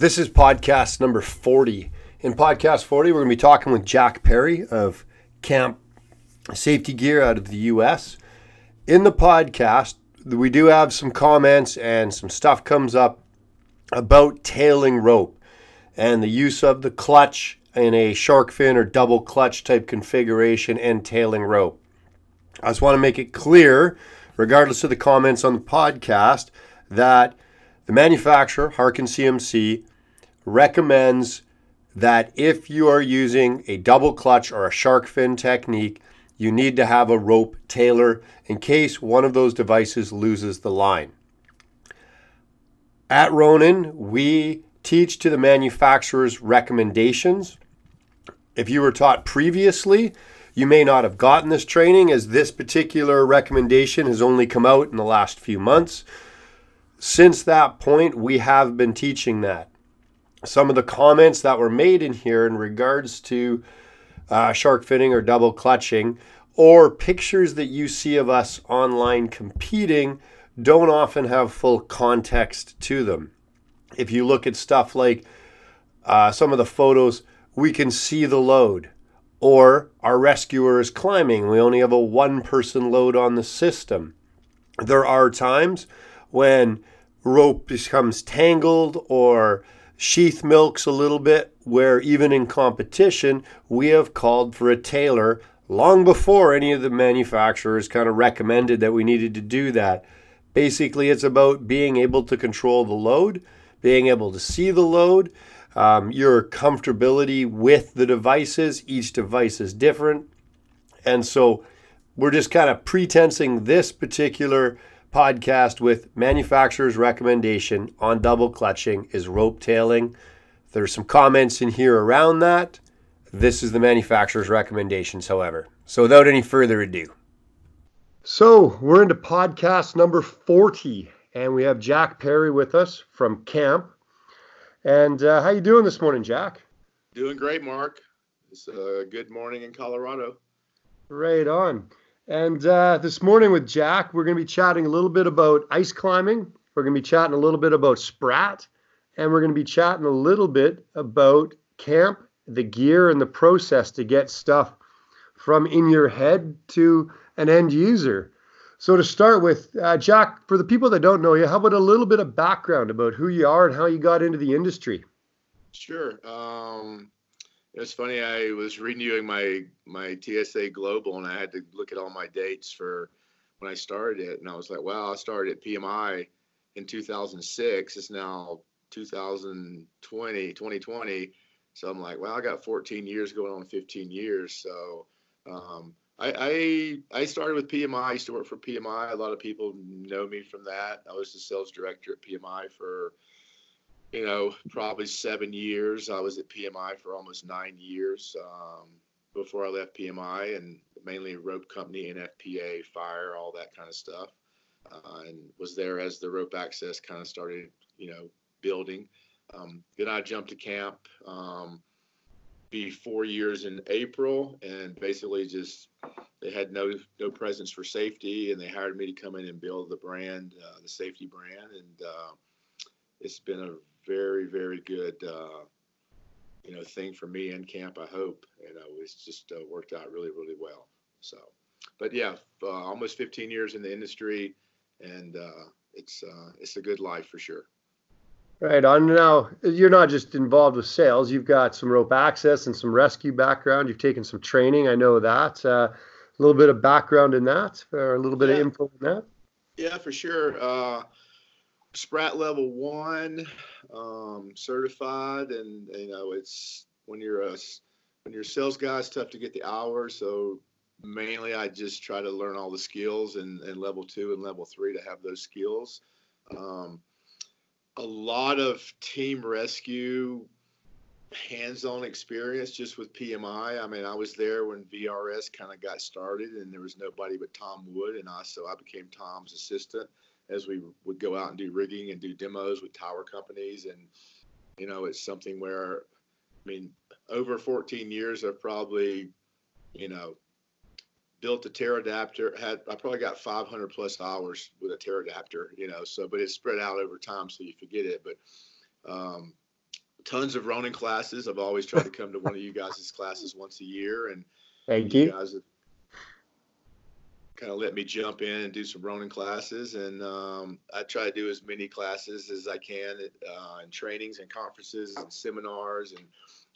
This is podcast number 40. In podcast 40, we're going to be talking with Jack Perry of Camp Safety Gear out of the US. In the podcast, we do have some comments and some stuff comes up about tailing rope and the use of the clutch in a shark fin or double clutch type configuration and tailing rope. I just want to make it clear, regardless of the comments on the podcast, that the manufacturer, Harken CMC, recommends that if you are using a double clutch or a shark fin technique, you need to have a rope tailer in case one of those devices loses the line. At Ronin, we teach to the manufacturer's recommendations. If you were taught previously, you may not have gotten this training as this particular recommendation has only come out in the last few months. Since that point, we have been teaching that some of the comments that were made in here in regards to uh, shark finning or double clutching, or pictures that you see of us online competing, don't often have full context to them. If you look at stuff like uh, some of the photos, we can see the load, or our rescuer is climbing. We only have a one person load on the system. There are times when rope becomes tangled or sheath milks a little bit, where even in competition, we have called for a tailor long before any of the manufacturers kind of recommended that we needed to do that. Basically, it's about being able to control the load, being able to see the load, um, your comfortability with the devices. Each device is different. And so we're just kind of pretensing this particular podcast with manufacturer's recommendation on double clutching is rope tailing. There's some comments in here around that. This is the manufacturer's recommendations, however. So without any further ado. So we're into podcast number 40, and we have Jack Perry with us from camp. And uh, how you doing this morning, Jack? Doing great, Mark. It's a good morning in Colorado. Right on. And uh, this morning with Jack, we're going to be chatting a little bit about ice climbing. We're going to be chatting a little bit about Sprat. And we're going to be chatting a little bit about camp, the gear, and the process to get stuff from in your head to an end user. So, to start with, uh, Jack, for the people that don't know you, how about a little bit of background about who you are and how you got into the industry? Sure. Um, it's funny. I was renewing my my TSA Global, and I had to look at all my dates for when I started it, and I was like, "Wow, I started at PMI in 2006. It's now 2020, 2020." So I'm like, "Well, I got 14 years going on 15 years." So um, I, I I started with PMI. I used to work for PMI. A lot of people know me from that. I was the sales director at PMI for you know, probably seven years. I was at PMI for almost nine years um, before I left PMI, and mainly rope company, NFPA, fire, all that kind of stuff. Uh, and was there as the rope access kind of started, you know, building. Um, then I jumped to camp. Um, be four years in April, and basically just they had no no presence for safety, and they hired me to come in and build the brand, uh, the safety brand, and uh, it's been a very, very good, uh, you know, thing for me in camp. I hope, you know, it's just uh, worked out really, really well. So, but yeah, uh, almost 15 years in the industry, and uh, it's uh, it's a good life for sure. Right on. Now you're not just involved with sales. You've got some rope access and some rescue background. You've taken some training. I know that. Uh, a little bit of background in that, or a little bit yeah. of info in that. Yeah, for sure. Sprat level one, um, certified, and you know it's when you're a when you're a sales guy, it's tough to get the hours. So mainly, I just try to learn all the skills and, and level two and level three to have those skills. Um, a lot of team rescue hands-on experience just with PMI. I mean, I was there when VRS kind of got started, and there was nobody but Tom Wood, and I so I became Tom's assistant as we would go out and do rigging and do demos with tower companies. And, you know, it's something where, I mean, over 14 years, I've probably, you know, built a Terradaptor. Had I probably got 500 plus hours with a Terradaptor, you know. So, but it's spread out over time, so you forget it. But um, tons of Ronin classes. I've always tried to come to one of you guys' classes once a year, and thank you. you guys have kind of let me jump in and do some Ronin classes. And um, I try to do as many classes as I can uh, and trainings and conferences and seminars. And,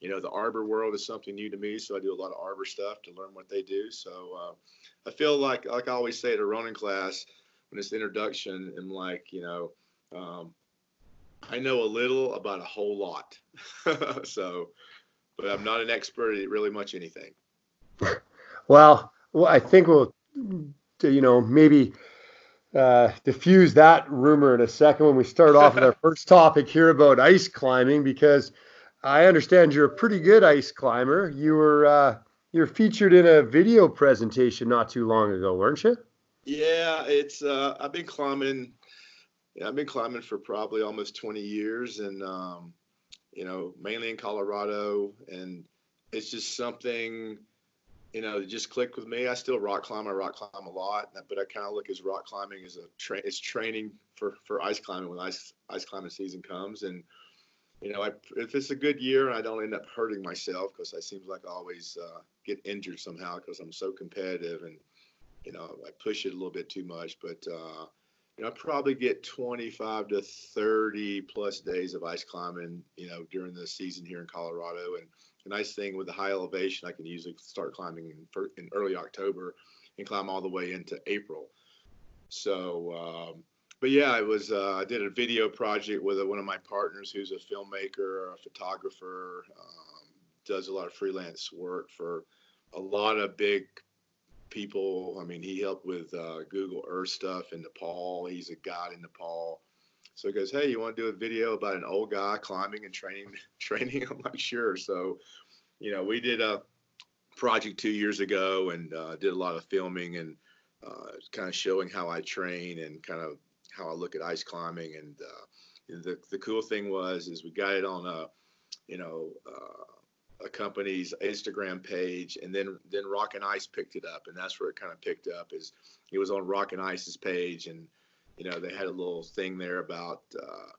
you know, the arbor world is something new to me. So I do a lot of arbor stuff to learn what they do. So uh, I feel like, like I always say at a Ronin class, when it's the introduction, and like, you know, um, I know a little about a whole lot. so, but I'm not an expert at really much anything. Well, well, I think we'll to, you know, maybe uh, diffuse that rumor in a second when we start off with our first topic here about ice climbing, because I understand you're a pretty good ice climber. You were uh, you're featured in a video presentation not too long ago, weren't you? Yeah, it's uh, I've been climbing. Yeah, I've been climbing for probably almost 20 years, and um, you know, mainly in Colorado, and it's just something you know, just clicked with me. I still rock climb. I rock climb a lot, but I kind of look as rock climbing as a it's training for for ice climbing when ice ice climbing season comes. And you know, I, if it's a good year I don't end up hurting myself because I seems like I always uh, get injured somehow because I'm so competitive and you know I push it a little bit too much. But uh, you know, I probably get 25 to 30 plus days of ice climbing. You know, during the season here in Colorado and nice thing with the high elevation, I can usually start climbing in, in early October and climb all the way into April. So, um, but yeah, it was. Uh, I did a video project with one of my partners, who's a filmmaker, a photographer, um, does a lot of freelance work for a lot of big people. I mean, he helped with uh, Google Earth stuff in Nepal. He's a guide in Nepal. So he goes, "Hey, you want to do a video about an old guy climbing and training?" Training. I'm like, "Sure." So, you know, we did a project two years ago and uh, did a lot of filming and uh, kind of showing how I train and kind of how I look at ice climbing. And uh, the the cool thing was is we got it on a, you know, uh, a company's Instagram page, and then then Rock and Ice picked it up, and that's where it kind of picked up. Is it was on Rock and Ice's page and you know, they had a little thing there about, uh,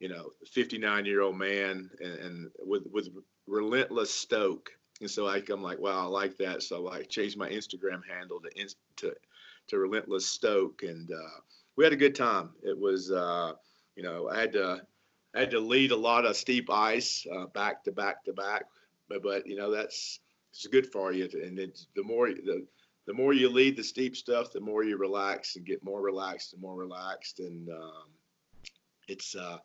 you know, 59 year old man and, and, with, with relentless stoke. And so I, I'm like, wow, I like that. So I changed my Instagram handle to, to, to relentless stoke. And, uh, we had a good time. It was, uh, you know, I had to, I had to lead a lot of steep ice, uh, back to back to back, but, but, you know, that's, it's good for you. And it's the more, the, the more you lead the steep stuff, the more you relax and get more relaxed and more relaxed. And um, it's uh,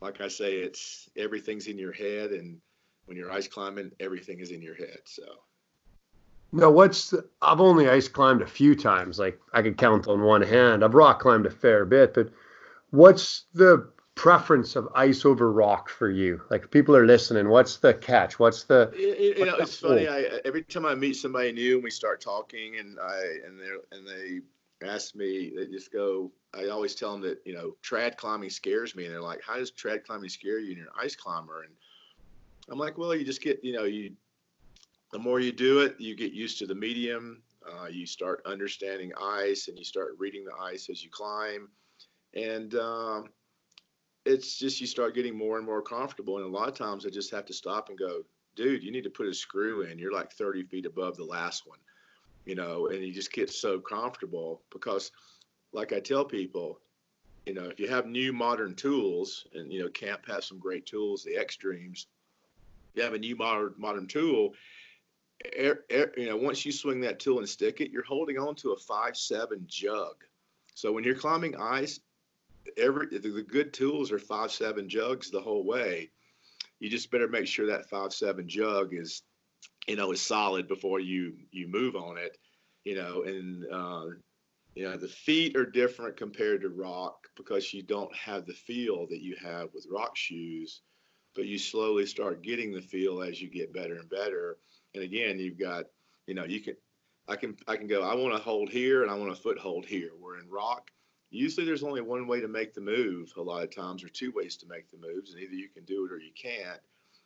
like I say, it's everything's in your head, and when you're ice climbing, everything is in your head. So. No, what's the, I've only ice climbed a few times. Like I could count on one hand. I've rock climbed a fair bit, but what's the preference of ice over rock for you? Like people are listening, what's the catch? What's the? You, you know, it's funny. I every time I meet somebody new and we start talking, and I and they and they ask me, they just go. I always tell them that you know trad climbing scares me, and they're like, "How does trad climbing scare you? And you're an ice climber." And I'm like, "Well, you just get you know you." The more you do it, you get used to the medium. Uh, you start understanding ice, and you start reading the ice as you climb, and um, it's just you start getting more and more comfortable. And a lot of times I just have to stop and go, dude, you need to put a screw in. You're like 30 feet above the last one, you know, and you just get so comfortable because, like I tell people, you know, if you have new modern tools, and you know, Camp has some great tools, the X-Dreams. You have a new modern modern tool. Er, er, you know, once you swing that tool and stick it, you're holding on to a five seven jug. So when you're climbing ice, every the good tools are five seven jugs the whole way. You just better make sure that five seven jug is, you know, is solid before you you move on it, you know. And uh, you know the feet are different compared to rock because you don't have the feel that you have with rock shoes, but you slowly start getting the feel as you get better and better. And again, you've got, you know, you can I can I can go. I want to hold here and I want a foothold here. Where in rock, usually there's only one way to make the move a lot of times or two ways to make the moves and either you can do it or you can't.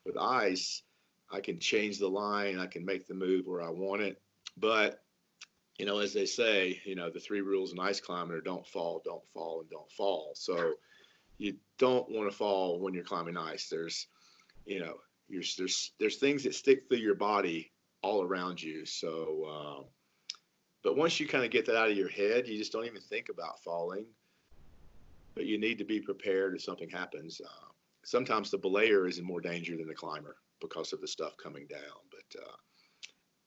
With ice i can change the line i can make the move where i want it but you know as they say you know the three rules in ice climbing are don't fall don't fall and don't fall. So you don't want to fall when you're climbing ice. There's you know, there's there's things that stick through your body all around you. So, uh, but once you kind of get that out of your head, you just don't even think about falling. But you need to be prepared if something happens. Uh, sometimes the belayer is in more danger than the climber because of the stuff coming down. But uh,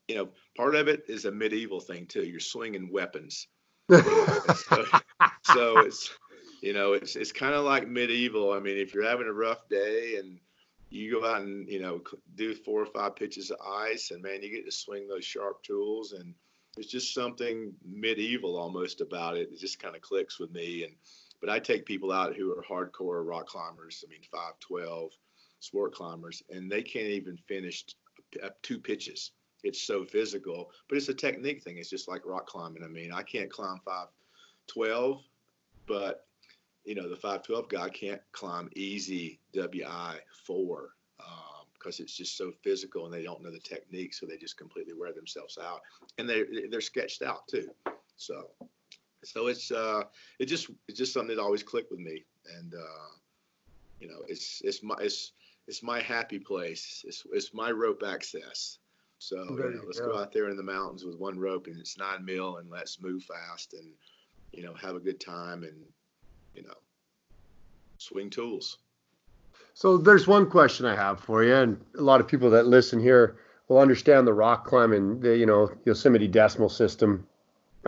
you know, part of it is a medieval thing too. You're swinging weapons. so, so it's you know it's it's kind of like medieval. I mean, if you're having a rough day and you go out and you know do four or five pitches of ice, and man, you get to swing those sharp tools, and there's just something medieval almost about it. It just kind of clicks with me. And but I take people out who are hardcore rock climbers. I mean, five twelve sport climbers, and they can't even finish two pitches. It's so physical, but it's a technique thing. It's just like rock climbing. I mean, I can't climb 512, but you know, the 512 guy can't climb easy WI four um, because it's just so physical and they don't know the technique, so they just completely wear themselves out, and they they're sketched out too. So, so it's uh, it just it's just something that always clicked with me, and uh, you know, it's it's my it's it's my happy place. It's it's my rope access. So you know, let's go. go out there in the mountains with one rope and it's nine mil and let's move fast and you know have a good time and you know swing tools. So there's one question I have for you, and a lot of people that listen here will understand the rock climbing, the you know Yosemite decimal system.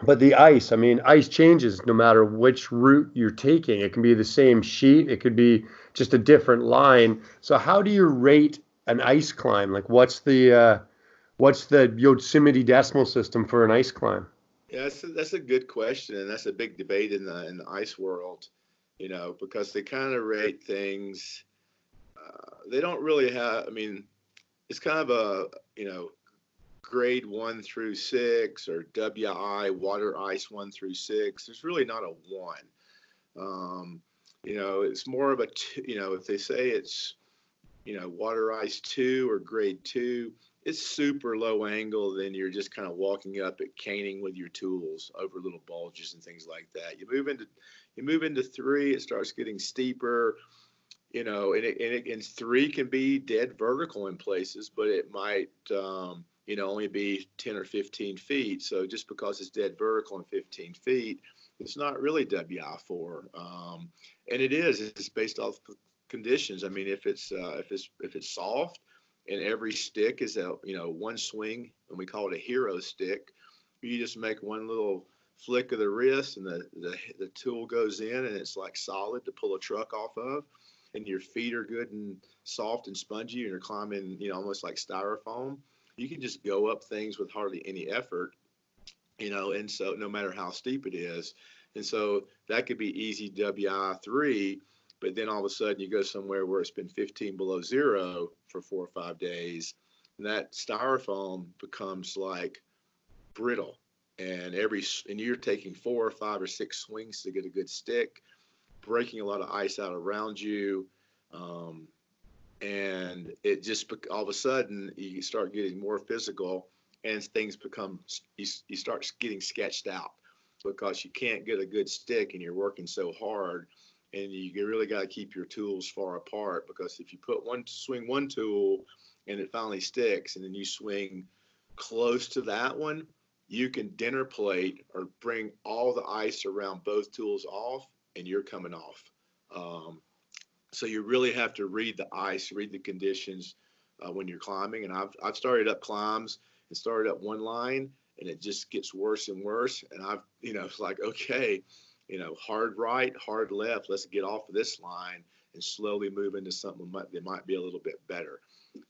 But the ice, I mean, ice changes no matter which route you're taking. It can be the same sheet, it could be just a different line. So how do you rate an ice climb? Like, what's the uh, what's the Yosemite decimal system for an ice climb? Yeah, that's a, that's a good question, and that's a big debate in the in the ice world. You know, because they kind of rate things. Uh, they don't really have. I mean, it's kind of a you know grade one through six or WI water ice one through six. There's really not a one. Um, you know, it's more of a, you know, if they say it's, you know, water ice two or grade two, it's super low angle. Then you're just kind of walking up at caning with your tools over little bulges and things like that. You move into, you move into three, it starts getting steeper, you know, and, it, and, it, and three can be dead vertical in places, but it might, um, you know, only be 10 or 15 feet. So just because it's dead vertical and 15 feet, it's not really WI4. Um, and it is. It's based off conditions. I mean, if it's uh, if it's if it's soft, and every stick is a you know one swing, and we call it a hero stick. You just make one little flick of the wrist, and the the, the tool goes in, and it's like solid to pull a truck off of. And your feet are good and soft and spongy, and you're climbing, you know, almost like styrofoam. You can just go up things with hardly any effort, you know. And so, no matter how steep it is, and so that could be easy WI3, but then all of a sudden you go somewhere where it's been 15 below zero for four or five days, and that styrofoam becomes like brittle. And every and you're taking four or five or six swings to get a good stick, breaking a lot of ice out around you, um, and it just all of a sudden you start getting more physical, and things become you, you start getting sketched out because you can't get a good stick and you're working so hard and you really got to keep your tools far apart because if you put one swing one tool and it finally sticks and then you swing close to that one you can dinner plate or bring all the ice around both tools off and you're coming off um, so you really have to read the ice read the conditions uh, when you're climbing and I've, I've started up climbs and started up one line and it just gets worse and worse. And I've, you know, it's like, okay, you know, hard right, hard left. Let's get off of this line and slowly move into something that might be a little bit better.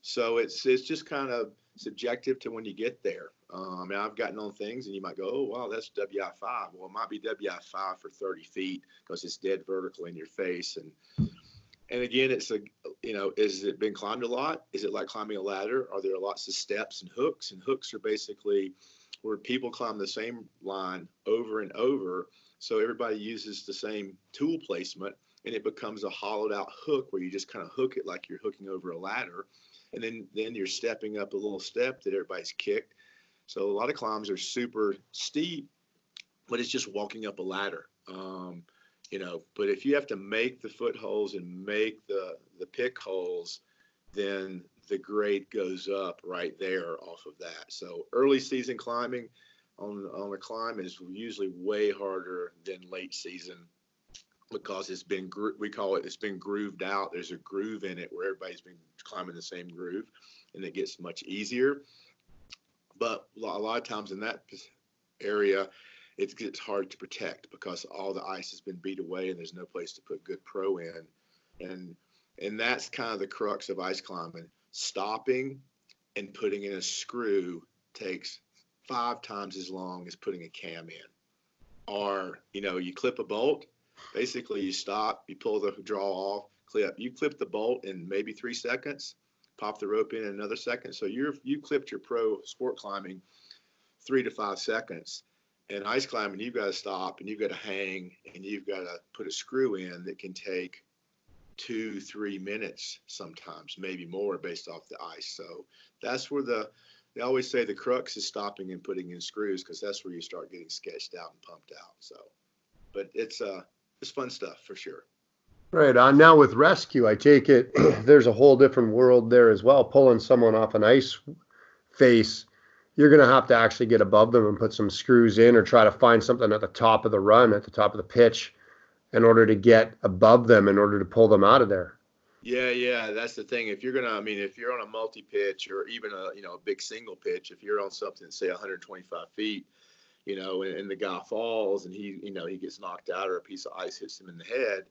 So it's it's just kind of subjective to when you get there. Um, mean, I've gotten on things and you might go, oh wow, that's WI5. Well, it might be WI5 for 30 feet because it's dead vertical in your face. And and again, it's a you know, is it been climbed a lot? Is it like climbing a ladder? Are there lots of steps and hooks? And hooks are basically where people climb the same line over and over. So everybody uses the same tool placement and it becomes a hollowed out hook where you just kind of hook it like you're hooking over a ladder. And then, then you're stepping up a little step that everybody's kicked. So a lot of climbs are super steep, but it's just walking up a ladder. Um, you know, but if you have to make the footholds and make the the pick holes, then the grade goes up right there off of that. So early season climbing on on a climb is usually way harder than late season because it's been we call it it's been grooved out. There's a groove in it where everybody's been climbing the same groove, and it gets much easier. But a lot of times in that area, it gets hard to protect because all the ice has been beat away and there's no place to put good pro in, and and that's kind of the crux of ice climbing. Stopping and putting in a screw takes five times as long as putting a cam in. Or, you know, you clip a bolt, basically you stop, you pull the draw off, clip. You clip the bolt in maybe three seconds, pop the rope in in another second. So you're you clipped your pro sport climbing three to five seconds. And ice climbing, you've got to stop and you've got to hang and you've got to put a screw in that can take two, three minutes sometimes, maybe more based off the ice. So that's where the they always say the crux is stopping and putting in screws because that's where you start getting sketched out and pumped out. So, but it's uh it's fun stuff for sure. Right. Uh, now with rescue, I take it there's a whole different world there as well. Pulling someone off an ice face, you're going to have to actually get above them and put some screws in or try to find something at the top of the run, at the top of the pitch, in order to get above them, in order to pull them out of there. Yeah, yeah, that's the thing. If you're gonna, I mean, if you're on a multi pitch or even a you know a big single pitch, if you're on something say 125 feet, you know, and, and, the guy falls and he you know he gets knocked out or a piece of ice hits him in the head,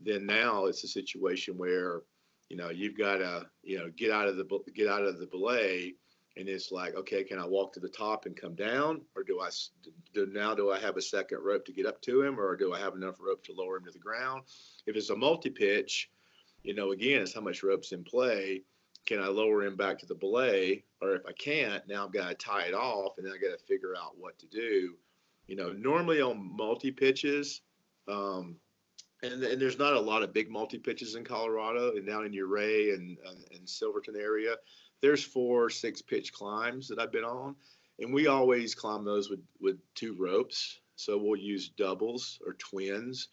then now it's a situation where you know you've got to you know get out of the get out of the belay and it's like okay can i walk to the top and come down or do i do now do i have a second rope to get up to him or do i have enough rope to lower him to the ground if it's a multi pitch you know, again, it's how much rope's in play. Can I lower him back to the belay? Or if I can't, now I've got to tie it off and then I got to figure out what to do. You know, normally on multi pitches, um, and, and there's not a lot of big multi pitches in Colorado and down in Ouray and, and, and Silverton area. There's four, six pitch climbs that I've been on. And we always climb those with, with two ropes. So we'll use doubles or twins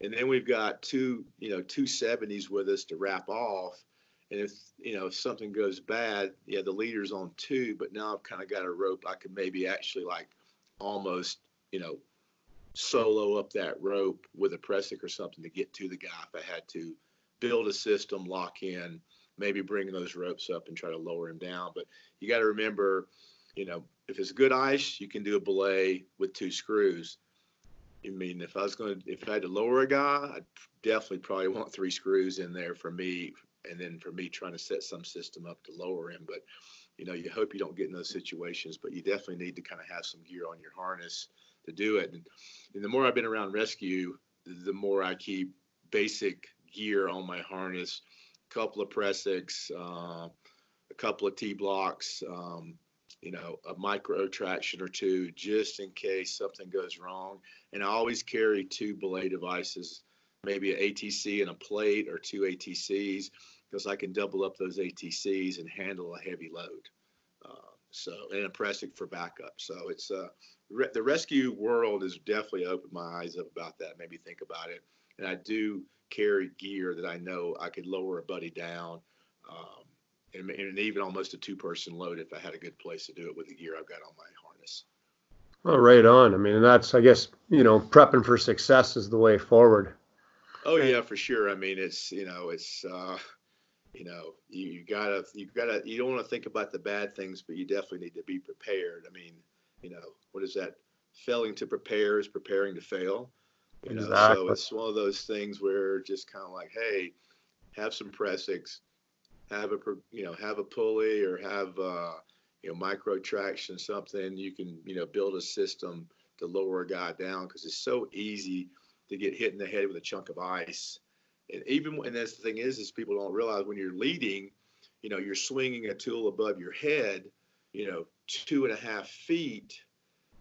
and then we've got two, you know, two seventies with us to wrap off. And if you know if something goes bad, yeah, the leader's on two, but now I've kind of got a rope. I could maybe actually like almost, you know, solo up that rope with a prusik or something to get to the guy if I had to build a system, lock in, maybe bring those ropes up and try to lower him down. But you got to remember, you know, if it's good ice, you can do a belay with two screws. I mean, if I was going to, if I had to lower a guy, I'd definitely probably want three screws in there for me, and then for me trying to set some system up to lower him. But you know, you hope you don't get in those situations, but you definitely need to kind of have some gear on your harness to do it. And, and the more I've been around rescue, the more I keep basic gear on my harness, a couple of Prusiks, uh, a couple of Tiblocs. Um, you know, a Micro Traxion or two just in case something goes wrong. And I always carry two belay devices, maybe an ATC and a plate or two ATCs, because I can double up those ATCs and handle a heavy load. So, and a Prusik for backup. So it's uh, re- the rescue world has definitely opened my eyes up about that, made me think about it. And I do carry gear that I know I could lower a buddy down. Um, and, and even almost a two person load if I had a good place to do it with the gear I've got on my harness. Well, right on. I mean, that's, I guess, you know, prepping for success is the way forward. Oh yeah, for sure. I mean, it's, you know, it's, uh, you know, you, you gotta, you gotta, you don't want to think about the bad things, but you definitely need to be prepared. I mean, you know, what is that? Failing to prepare is preparing to fail. You know, exactly. so it's one of those things where just kind of like, hey, have some Prusiks, have a you know have a pulley or have uh, you know Micro Traxion something you can you know build a system to lower a guy down because it's so easy to get hit in the head with a chunk of ice and even and that's the thing is is people don't realize when you're leading you know you're swinging a tool above your head you know two and a half feet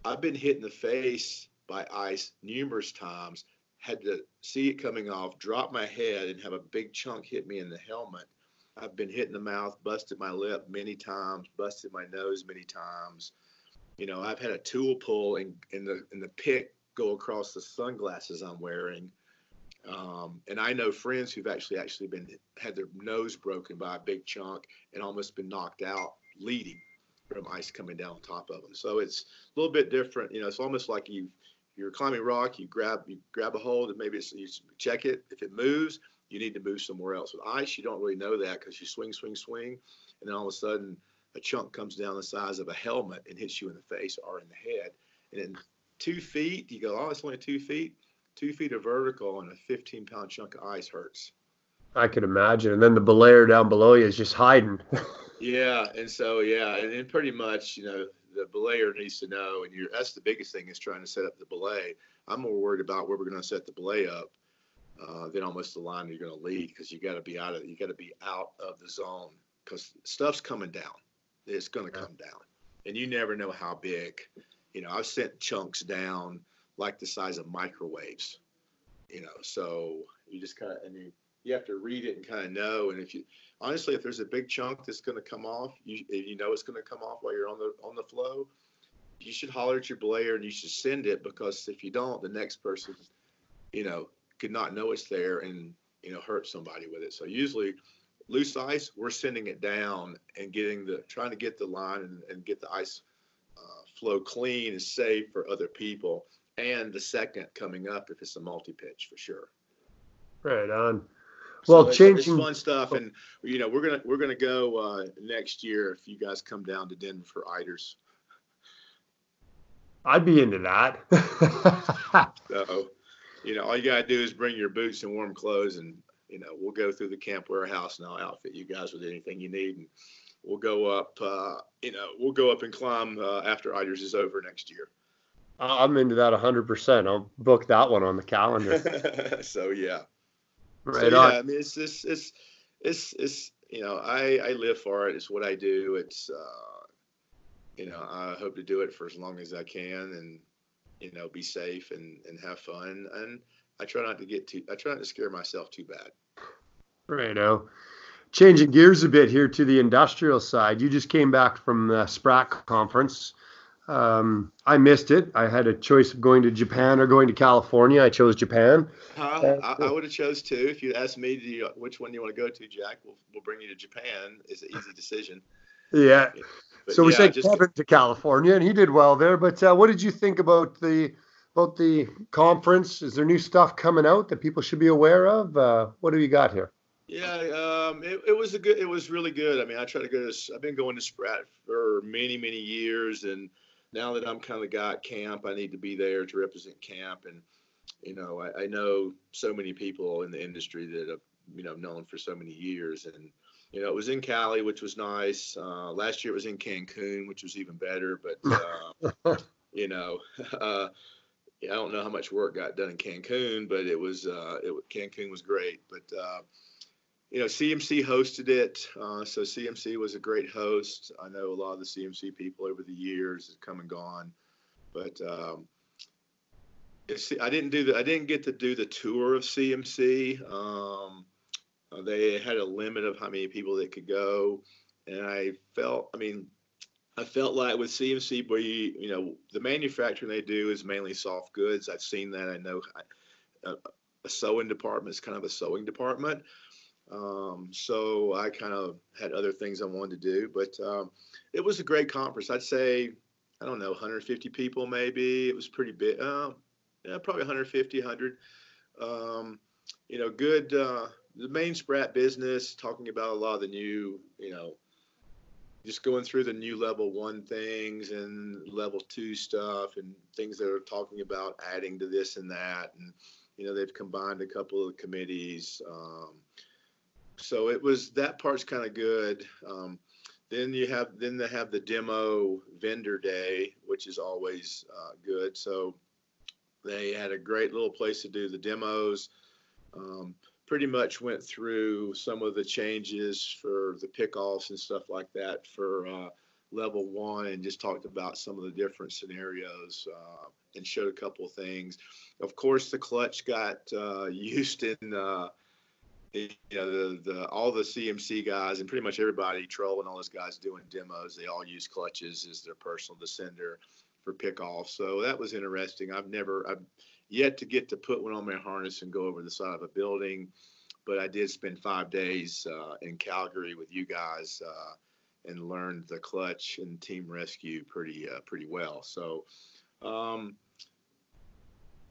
i've been hit in the face by ice numerous times had to see it coming off drop my head and have a big chunk hit me in the helmet I've been hit in the mouth, busted my lip many times, busted my nose many times. You know, I've had a tool pull and in, the in the pick go across the sunglasses I'm wearing. Um, and I know friends who've actually actually been had their nose broken by a big chunk and almost been knocked out leading from ice coming down on top of them. So it's a little bit different. You know, it's almost like you you're climbing rock, you grab you grab a hold, and maybe you check it. If it moves, you need to move somewhere else. With ice, you don't really know that because you swing, swing, swing, and then all of a sudden a chunk comes down the size of a helmet and hits you in the face or in the head. And in two feet, you go, oh, it's only two feet two feet of vertical and a 15 pound chunk of ice hurts. I could imagine. And then the belayer down below you is just hiding. yeah. And so, yeah. And then pretty much, you know, the belayer needs to know. And you're, that's the biggest thing is trying to set up the belay. I'm more worried about where we're going to set the belay up uh, than almost the line you're going to lead because you got to be out of you got to be out of the zone because stuff's coming down. It's going to come down, and you never know how big. You know, I've sent chunks down like the size of microwaves, you know. So you just kind of and you you have to read it and kind of know. And if you honestly, if there's a big chunk that's going to come off, you you know it's going to come off while you're on the on the flow, you should holler at your belayer and you should send it because if you don't, the next person, you know, could not know it's there and you know hurt somebody with it. So usually loose ice, we're sending it down and getting the trying to get the line and, and get the ice uh, flow clean and safe for other people and the second coming up if it's a multi pitch for sure. Right on. Well, so changing it's, fun stuff, and you know we're gonna we're gonna go uh, next year if you guys come down to Denver for Eiders. I'd be into that. so, you know, all you gotta do is bring your boots and warm clothes, and you know we'll go through the camp warehouse and I'll outfit you guys with anything you need, and we'll go up. Uh, you know, we'll go up and climb uh, after Eiders is over next year. I'm into that 100%. I'll book that one on the calendar. so yeah. Right so, on. Yeah, I mean, it's just, it's, it's, it's, you know, I, I live for it. It's what I do. It's, uh, you know, I hope to do it for as long as I can and, you know, be safe and, and have fun. And I try not to get too, I try not to scare myself too bad. Right now. Changing gears a bit here to the industrial side. You just came back from the SPRAT conference. Um, I missed it. I had a choice of going to Japan or going to California. I chose Japan. Uh, I, I would have chose two. If you asked me you, which one you want to go to, Jack, we'll, we'll bring you to Japan. It's an easy decision. Yeah. But so we yeah, sent just, Kevin to California, and he did well there. But uh, what did you think about the about the conference? Is there new stuff coming out that people should be aware of? Uh, what do you got here? Yeah, um, it, it was a good. It was really good. I mean, I try to go to. I've been going to Sprat for many, many years, and now that I'm kind of got camp, I need to be there to represent camp. And, you know, I, I know so many people in the industry that have, you know, known for so many years. And, you know, it was in Cali, which was nice. Uh, last year it was in Cancun, which was even better. But, uh, you know, uh, I don't know how much work got done in Cancun, but it was, uh, it, Cancun was great. But, uh, you know, CMC hosted it. Uh, so CMC was a great host. I know a lot of the CMC people over the years have come and gone, but um, I didn't do the I didn't get to do the tour of CMC. Um, uh, they had a limit of how many people that could go, and I felt I mean I felt like with CMC, where you you know the manufacturing they do is mainly soft goods. I've seen that. I know a, uh, a sewing department is kind of a sewing department. Um, so I kind of had other things I wanted to do, but um, it was a great conference. I'd say, I don't know, 150 people maybe. It was pretty big. Uh, yeah, probably 150, 100. Um, you know, good. Uh, the main Sprat business, talking about a lot of the new, you know, just going through the new level one things and level two stuff and things that are talking about adding to this and that. And, you know, they've combined a couple of committees. Um, so it was that part's kind of good. Um, then you have then they have the demo vendor day, which is always uh, good. So they had a great little place to do the demos. Um, pretty much went through some of the changes for the pickoffs and stuff like that for uh, level one and just talked about some of the different scenarios uh, and showed a couple of things. Of course, the clutch got uh, used in uh, you know the the all the CMC guys and pretty much everybody Troll and all those guys doing demos they all use clutches as their personal descender for pickoff so that was interesting I've never I've yet to get to put one on my harness and go over the side of a building. But I did spend five days uh, in Calgary with you guys uh, and learned the clutch and team rescue pretty uh, pretty well. So. Um,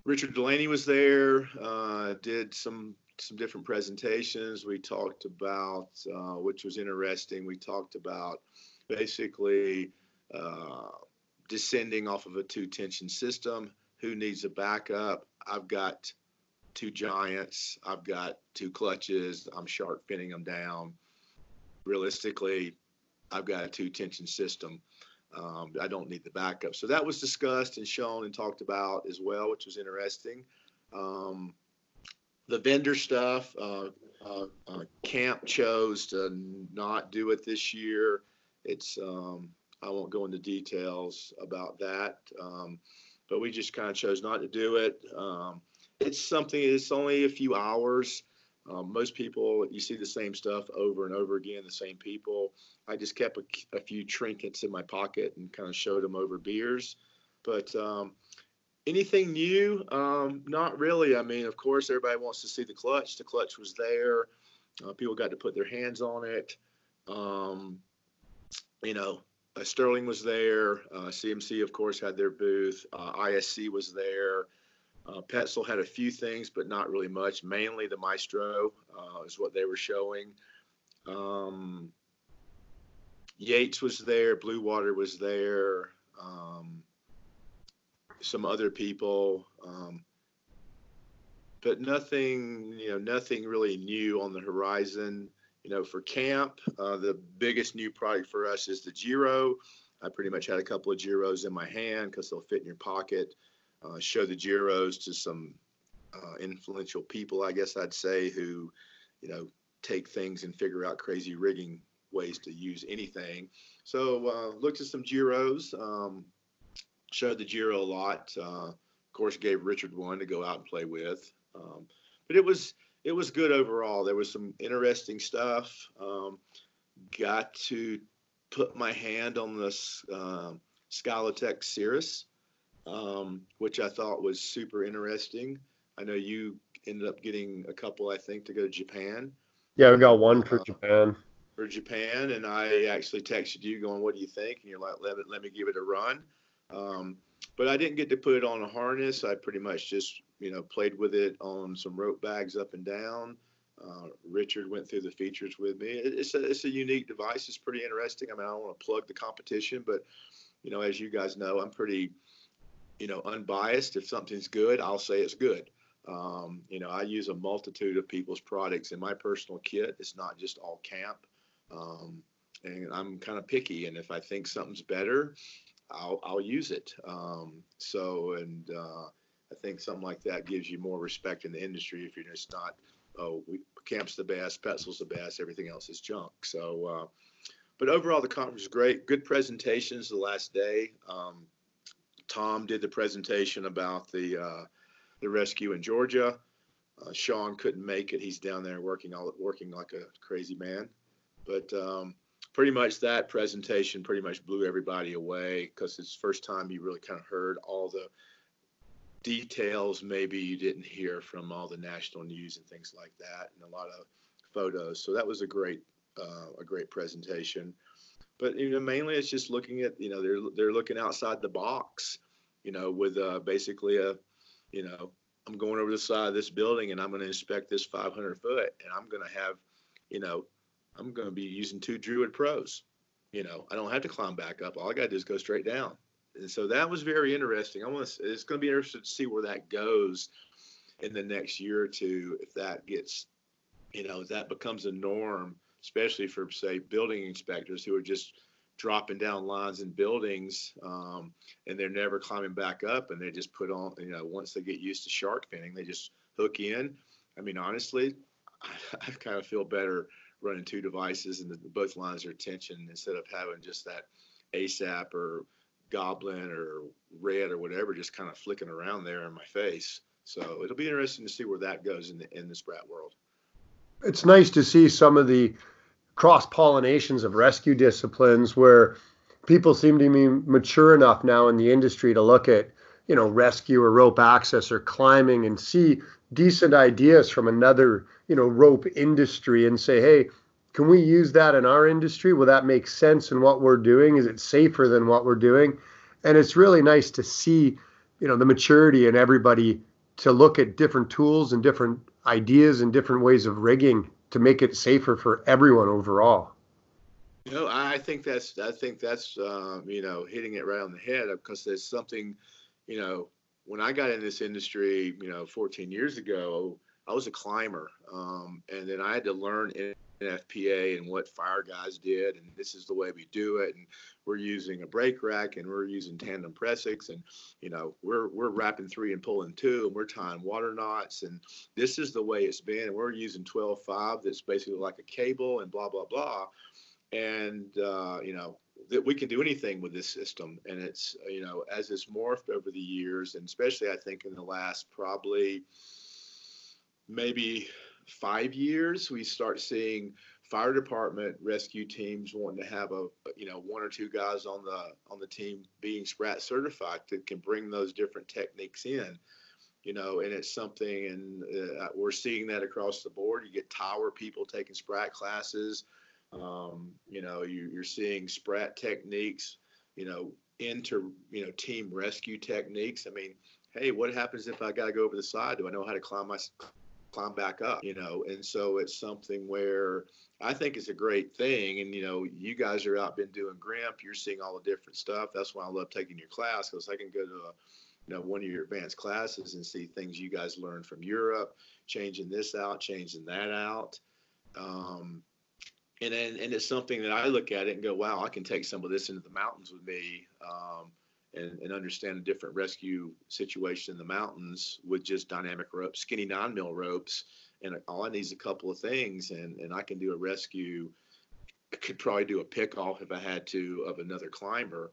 Richard Delaney was there, uh, did some some different presentations. We talked about, uh, which was interesting. We talked about basically uh, descending off of a two tension system. Who needs a backup? I've got two giants. I've got two clutches. I'm shark finning them down. Realistically, I've got a two tension system. Um, I don't need the backup. So that was discussed and shown and talked about as well, which was interesting. Um, the vendor stuff, uh, uh, uh, Camp chose to not do it this year. It's um, I won't go into details about that, um, but we just kind of chose not to do it. Um, it's something. It's only a few hours. Um, most people, you see the same stuff over and over again, the same people. I just kept a, a few trinkets in my pocket and kind of showed them over beers. But um, anything new? Um, not really. I mean, of course, everybody wants to see the clutch. The clutch was there. Uh, people got to put their hands on it. Um, you know, uh, Sterling was there. Uh, CMC, of course, had their booth. Uh, ISC was there. Uh, Petzl had a few things, but not really much. Mainly the Maestro uh, is what they were showing. Um, Yates was there. Blue Water was there. Um, some other people, um, but nothing, you know, nothing really new on the horizon. You know, for camp, uh, the biggest new product for us is the Giro. I pretty much had a couple of Giros in my hand because they'll fit in your pocket uh, show the Giros to some uh, influential people, I guess I'd say, who, you know, take things and figure out crazy rigging ways to use anything. So uh, looked at some Giros, um, showed the Giro a lot. Uh, of course, gave Richard one to go out and play with. Um, but it was it was good overall. There was some interesting stuff. Um, got to put my hand on this uh, Scalotech Cirrus um, which I thought was super interesting. I know you ended up getting a couple, I think, to go to Japan. Yeah, we got one for uh, Japan. For Japan, and I actually texted you going, "What do you think?" And you're like, "Let, it, let me give it a run." Um, but I didn't get to put it on a harness. I pretty much just, you know, played with it on some rope bags up and down. Uh, Richard went through the features with me. It, it's a it's a unique device. It's pretty interesting. I mean, I don't want to plug the competition, but you know, as you guys know, I'm pretty you know, unbiased. If something's good, I'll say it's good. Um, you know, I use a multitude of people's products in my personal kit. It's not just all camp. Um, and I'm kind of picky. And if I think something's better, I'll, I'll use it. Um, so, and uh, I think something like that gives you more respect in the industry if you're just not, oh, we, camp's the best, Petzl's the best, everything else is junk. So, uh, but overall, the conference was great. Good presentations the last day. Um, Tom did the presentation about the uh, the rescue in Georgia. Uh, Sean couldn't make it; he's down there working all working like a crazy man. But um, pretty much that presentation pretty much blew everybody away because it's first time you really kind of heard all the details maybe you didn't hear from all the national news and things like that, and a lot of photos. So that was a great uh, a great presentation but you know mainly it's just looking at you know they're they're looking outside the box you know with uh, basically a you know i'm going over the side of this building and i'm going to inspect this 500 foot and i'm going to have you know i'm going to be using two druid pros. You know i don't have to climb back up. All i got to do is go straight down. And so that was very interesting. I want to it's going to be interesting to see where that goes in the next year or two if that gets you know that becomes a norm especially for say building inspectors who are just dropping down lines in buildings um, and they're never climbing back up and they just put on you know once they get used to shark finning they just hook in. I mean honestly i, I kind of feel better running two devices and the, both lines are tension instead of having just that asap or goblin or red or whatever just kind of flicking around there in my face. So it'll be interesting to see where that goes in the in the sprat world. It's nice to see some of the cross pollinations of rescue disciplines where people seem to be mature enough now in the industry to look at you know, rescue or rope access or climbing and see decent ideas from another, you know, rope industry and say, hey, can we use that in our industry? Will that make sense in what we're doing? Is it safer than what we're doing? And it's really nice to see, you know, the maturity in everybody to look at different tools and different ideas and different ways of rigging to make it safer for everyone overall. You know, I think that's I think that's um, you know hitting it right on the head because there's something, you know, when I got in this industry, you know, 14 years ago, I was a climber, um, and then I had to learn NFPA and what fire guys did, and this is the way we do it. And we're using a brake rack, and we're using tandem Prusiks, and you know we're we're wrapping three and pulling two, and we're tying water knots, and this is the way it's been. And we're using 12.5, that's basically like a cable, and blah blah blah. And uh, you know that we can do anything with this system, and it's you know as it's morphed over the years, and especially I think in the last probably maybe five years, we start seeing fire department rescue teams wanting to have a you know one or two guys on the on the team being SPRAT certified that can bring those different techniques in you know and it's something and uh, we're seeing that across the board. You get tower people taking SPRAT classes um, you know you, you're seeing SPRAT techniques you know into you know team rescue techniques i mean hey what happens if i got to go over the side do i know how to climb my climb back up, you know. And so it's something where I think it's a great thing. And you know, you guys are out been doing GRIMP, you're seeing all the different stuff. That's why I love taking your class because I can go to a you know one of your advanced classes and see things you guys learned from Europe, changing this out, changing that out. Um, and then and it's something that I look at it and go, wow, I can take some of this into the mountains with me. Um, and, and understand a different rescue situation in the mountains with just dynamic ropes, skinny nine mil ropes. And all I need is a couple of things, and, and I can do a rescue. I could probably do a pick off if I had to of another climber,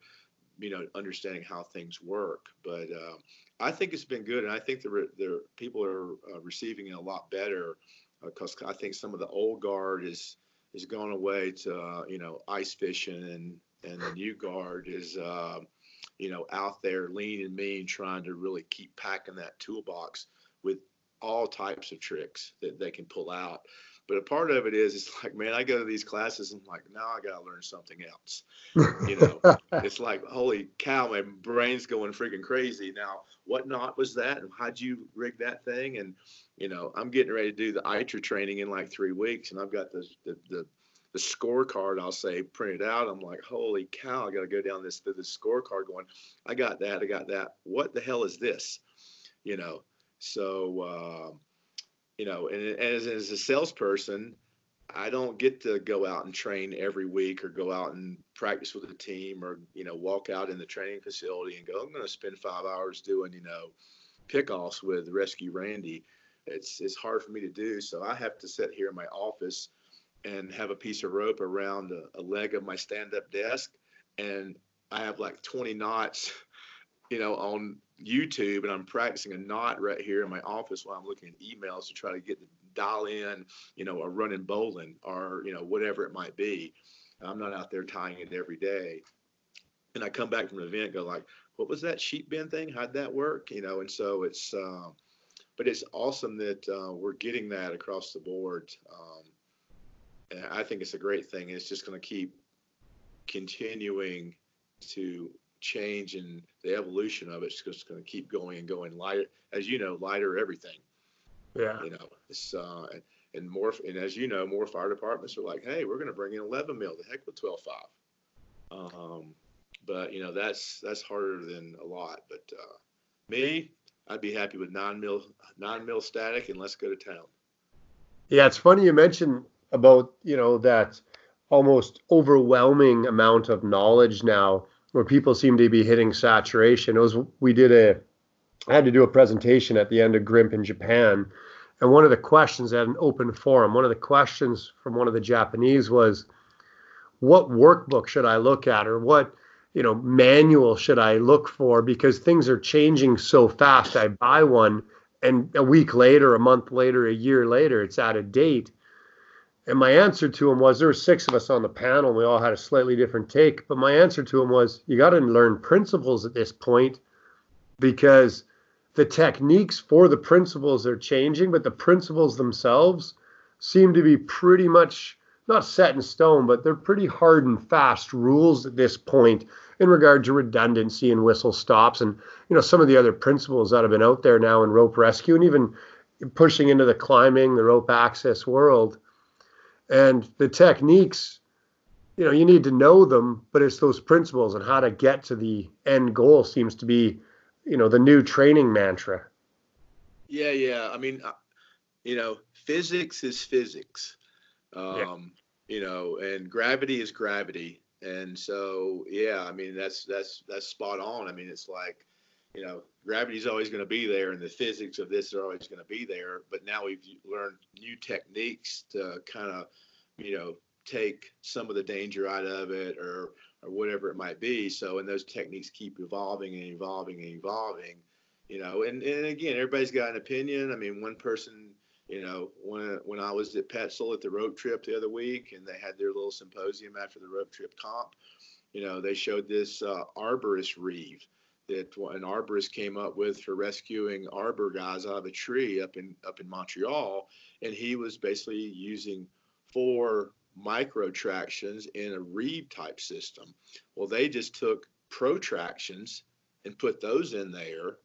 you know, understanding how things work. But uh, I think it's been good, and I think the, the people are uh, receiving it a lot better because uh, I think some of the old guard is is gone away to uh, you know ice fishing, and and the new guard is uh, you know, out there lean and mean, trying to really keep packing that toolbox with all types of tricks that they can pull out. But a part of it is, it's like, man, I go to these classes and I'm like, now I got to learn something else. you know, it's like, holy cow, my brain's going freaking crazy. Now, what knot was that? And how'd you rig that thing? And, you know, I'm getting ready to do the ITRA training in like three weeks and I've got the, the, the the scorecard I'll say printed out. I'm like, holy cow, I got to go down this to the scorecard going, I got that, I got that. What the hell is this? You know, so uh, you know, and, and as, as a salesperson, I don't get to go out and train every week or go out and practice with a team or you know walk out in the training facility and go, I'm going to spend five hours doing you know pickoffs with Rescue Randy. It's it's hard for me to do, so I have to sit here in my office and have a piece of rope around a, a leg of my stand-up desk, and I have like 20 knots, you know, on YouTube, and I'm practicing a knot right here in my office while I'm looking at emails to try to get the dial in, you know, a running bowline or you know whatever it might be. I'm not out there tying it every day. And I come back from an event, go like, what was that sheet bend thing? How'd that work? You know, and so it's, uh, but it's awesome that uh, we're getting that across the board. Um, and I think it's a great thing. And It's just going to keep continuing to change and the evolution of it's just going to keep going and going lighter. As you know, lighter everything. Yeah. You know, it's uh, and more and as you know, more fire departments are like, hey, we're going to bring in 11 mil. The heck with 12.5. Um, but you know, that's that's harder than a lot. But uh, me, I'd be happy with nine mil nine mil static and let's go to town. Yeah, it's funny you mentioned about you know that almost overwhelming amount of knowledge now where people seem to be hitting saturation. It was we did a I had to do a presentation at the end of GRIMP in Japan. And one of the questions at an open forum, one of the questions from one of the Japanese was, what workbook should I look at or what, you know, manual should I look for? Because things are changing so fast. I buy one and a week later, a month later, a year later, it's out of date. And my answer to him was there were six of us on the panel and we all had a slightly different take. But my answer to him was you got to learn principles at this point because the techniques for the principles are changing, but the principles themselves seem to be pretty much not set in stone, but they're pretty hard and fast rules at this point in regard to redundancy and whistle stops and you know some of the other principles that have been out there now in rope rescue and even pushing into the climbing, the rope access world. And the techniques, you know, you need to know them, but it's those principles and how to get to the end goal seems to be, you know, the new training mantra. Yeah, yeah. I mean, uh, you know, physics is physics. Um, yeah. you know, and gravity is gravity. And so, yeah, I mean, that's that's that's spot on. I mean, it's like you know, gravity's always going to be there and the physics of this are always going to be there. But now we've learned new techniques to kind of, you know, take some of the danger out of it or, or whatever it might be. So, and those techniques keep evolving and evolving and evolving, you know, and, and again, everybody's got an opinion. I mean, one person, you know, when, when I was at Petzl at the rope trip the other week and they had their little symposium after the rope trip comp, you know, they showed this uh, arborist reeve that an arborist came up with for rescuing arbor guys out of a tree up in up in Montreal, and he was basically using four Micro Traxions in a reeve type system. Well, they just took Pro Traxions and put those in there,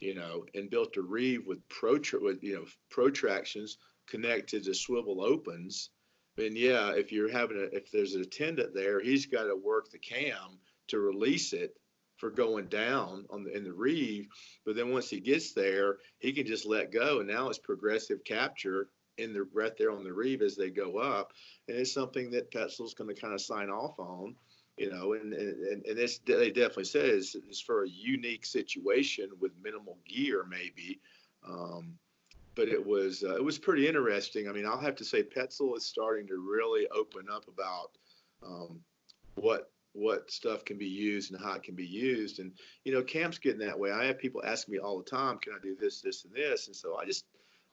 you know, and built a reeve with pro with you know Pro Traxions connected to swivel opens. And yeah, if you're having a if there's an attendant there, he's got to work the cam to release it for going down on the in the reeve. But then once he gets there, he can just let go, and now it's progressive capture in the right there on the reeve as they go up, and it's something that Petzl's going to kind of sign off on. You know, and and, and this they definitely said is, for a unique situation with minimal gear, maybe. Um, but it was uh, it was pretty interesting. I mean, I'll have to say Petzl is starting to really open up about um, what what stuff can be used and how it can be used. And you know, camp's getting that way. I have people ask me all the time, "Can I do this, this, and this?" And so I just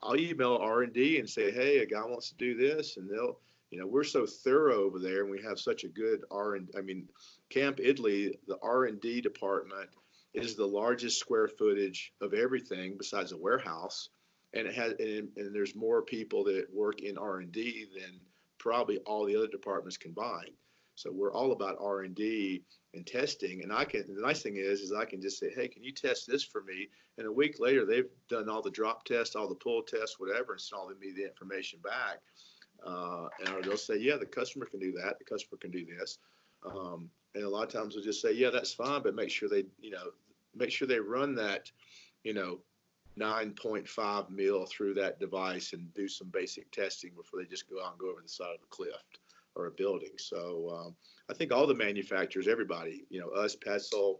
I'll email R and D and say, "Hey, a guy wants to do this," and they'll you know we're so thorough over there, and we have such a good R and I mean, Camp Italy, the R and D department is the largest square footage of everything besides a warehouse, and it has and, and there's more people that work in R and D than probably all the other departments combined. So we're all about R and D and testing. And I can. The nice thing is, is I can just say, hey, can you test this for me? And a week later, they've done all the drop tests, all the pull tests, whatever, and sent me the information back. Uh, and they'll say, yeah, the customer can do that. The customer can do this. Um, and a lot of times they'll just say, yeah, that's fine, but make sure they, you know, make sure they run that, you know, 9.5 mil through that device and do some basic testing before they just go out and go over the side of a cliff or a building. So um, I think all the manufacturers, everybody, you know, us, Petzl,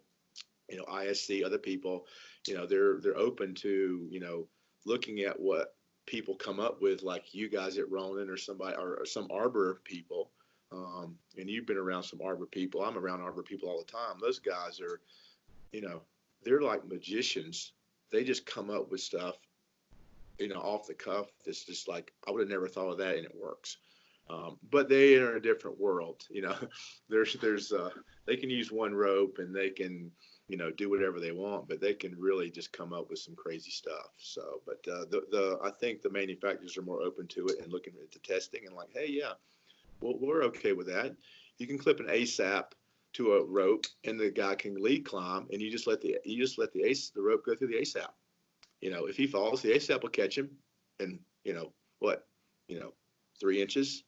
you know, ISC, other people, you know, they're they're open to you know looking at what people come up with, like you guys at Ronin or somebody or, or some arbor people. Um, and you've been around some arbor people. I'm around arbor people all the time. Those guys are, you know, they're like magicians. They just come up with stuff, you know, off the cuff. It's just like I would have never thought of that, and it works. Um, but they are in a different world. You know, there's there's uh, they can use one rope and they can you know do whatever they want, but they can really just come up with some crazy stuff. So, but uh, the the I think the manufacturers are more open to it and looking at the testing and like, hey, yeah, well we're okay with that. You can clip an ASAP to a rope and the guy can lead climb and you just let the you just let the ace the rope go through the ASAP. You know, if he falls, the ASAP will catch him and you know what, you know, three inches,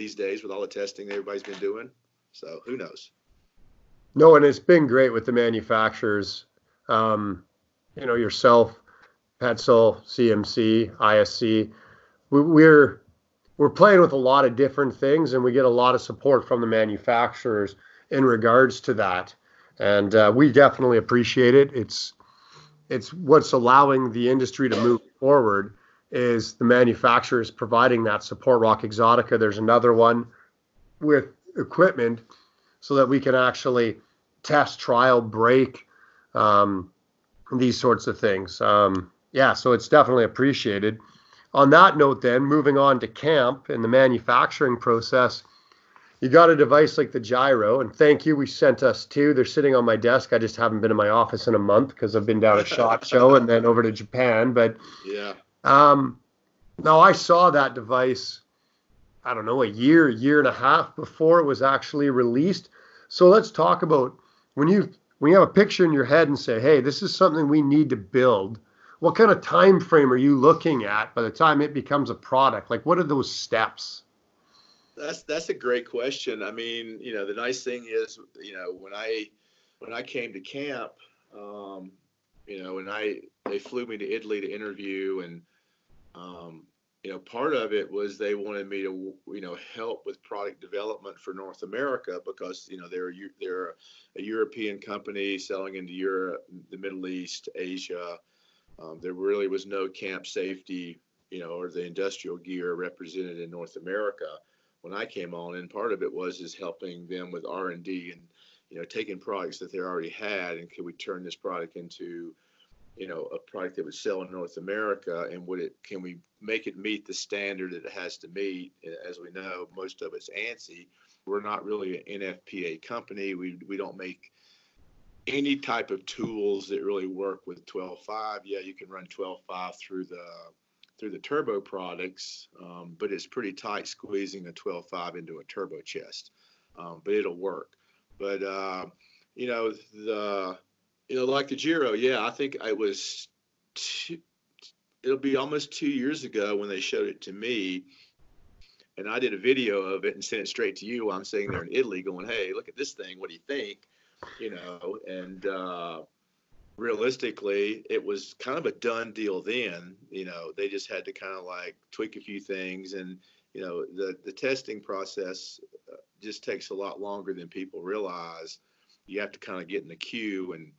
these days with all the testing everybody's been doing. So who knows? No, and it's been great with the manufacturers. Um, you know, yourself, Petzl, CMC, ISC. We, we're we're playing with a lot of different things, and we get a lot of support from the manufacturers in regards to that. And uh, we definitely appreciate it. It's it's what's allowing the industry to move forward is the manufacturers providing that support. Rock Exotica, there's another one with equipment so that we can actually test, trial, break, um, these sorts of things. Um, yeah, so it's definitely appreciated. On that note, then, moving on to camp and the manufacturing process, you got a device like the Giro, and thank you. We sent us two. They're sitting on my desk. I just haven't been in my office in a month because I've been down at Shot Show and then over to Japan. But yeah, um, now I saw that device. I don't know, a year, year and a half before it was actually released. So let's talk about when you when you have a picture in your head and say, "Hey, this is something we need to build." What kind of time frame are you looking at by the time it becomes a product? Like, what are those steps? That's that's a great question. I mean, you know, the nice thing is, you know, when I when I came to camp, um, you know, and I they flew me to Italy to interview, and um, you know, part of it was they wanted me to, you know, help with product development for North America because you know they're they're a European company selling into Europe, the Middle East, Asia. Um, there really was no camp safety, you know, or the industrial gear represented in North America when I came on, and part of it was is helping them with R and D and you know taking products that they already had and can we turn this product into you know a product that would sell in North America and would it can we make it meet the standard that it has to meet? As we know, most of it's ANSI. We're not really an NFPA company. We we don't make any type of tools that really work with 12.5. Yeah, you can run 12.5 through the through the turbo products, um, but it's pretty tight squeezing a 12.5 into a turbo chest. Um, but it'll work. But uh, you know the you know like the Giro, yeah, I think it was. Two, it'll be almost two years ago when they showed it to me, and I did a video of it and sent it straight to you. While I'm sitting there in Italy, going, "Hey, look at this thing. What do you think?" You know, and uh, realistically, it was kind of a done deal then. You know, they just had to kind of like tweak a few things, and you know, the the testing process uh, just takes a lot longer than people realize. You have to kind of get in the queue and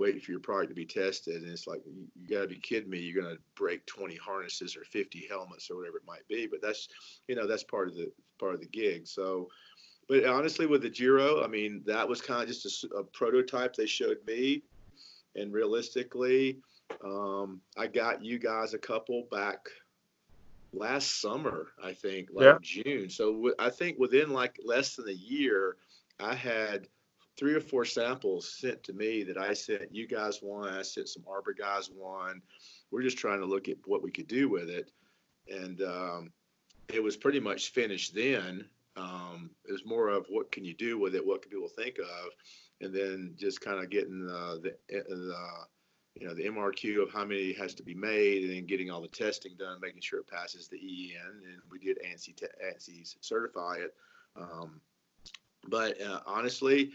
wait for your product to be tested, and it's like you, you got to be kidding me. You're going to break 20 harnesses or 50 helmets or whatever it might be, but that's you know that's part of the part of the gig. So. But honestly, with the Giro, I mean, that was kind of just a, a prototype they showed me and realistically, um, I got you guys a couple back last summer, I think, like yeah. June. So w- I think within like less than a year, I had three or four samples sent to me that I sent you guys one. I sent some Arbor guys one. We're just trying to look at what we could do with it, and um, it was pretty much finished then. Um, it was more of what can you do with it? What can people think of? and then just kind of getting the, the, uh, the you know the MRQ of how many has to be made, and then getting all the testing done, making sure it passes the EN, and we did ANSI te- certify it. Um, but uh, honestly,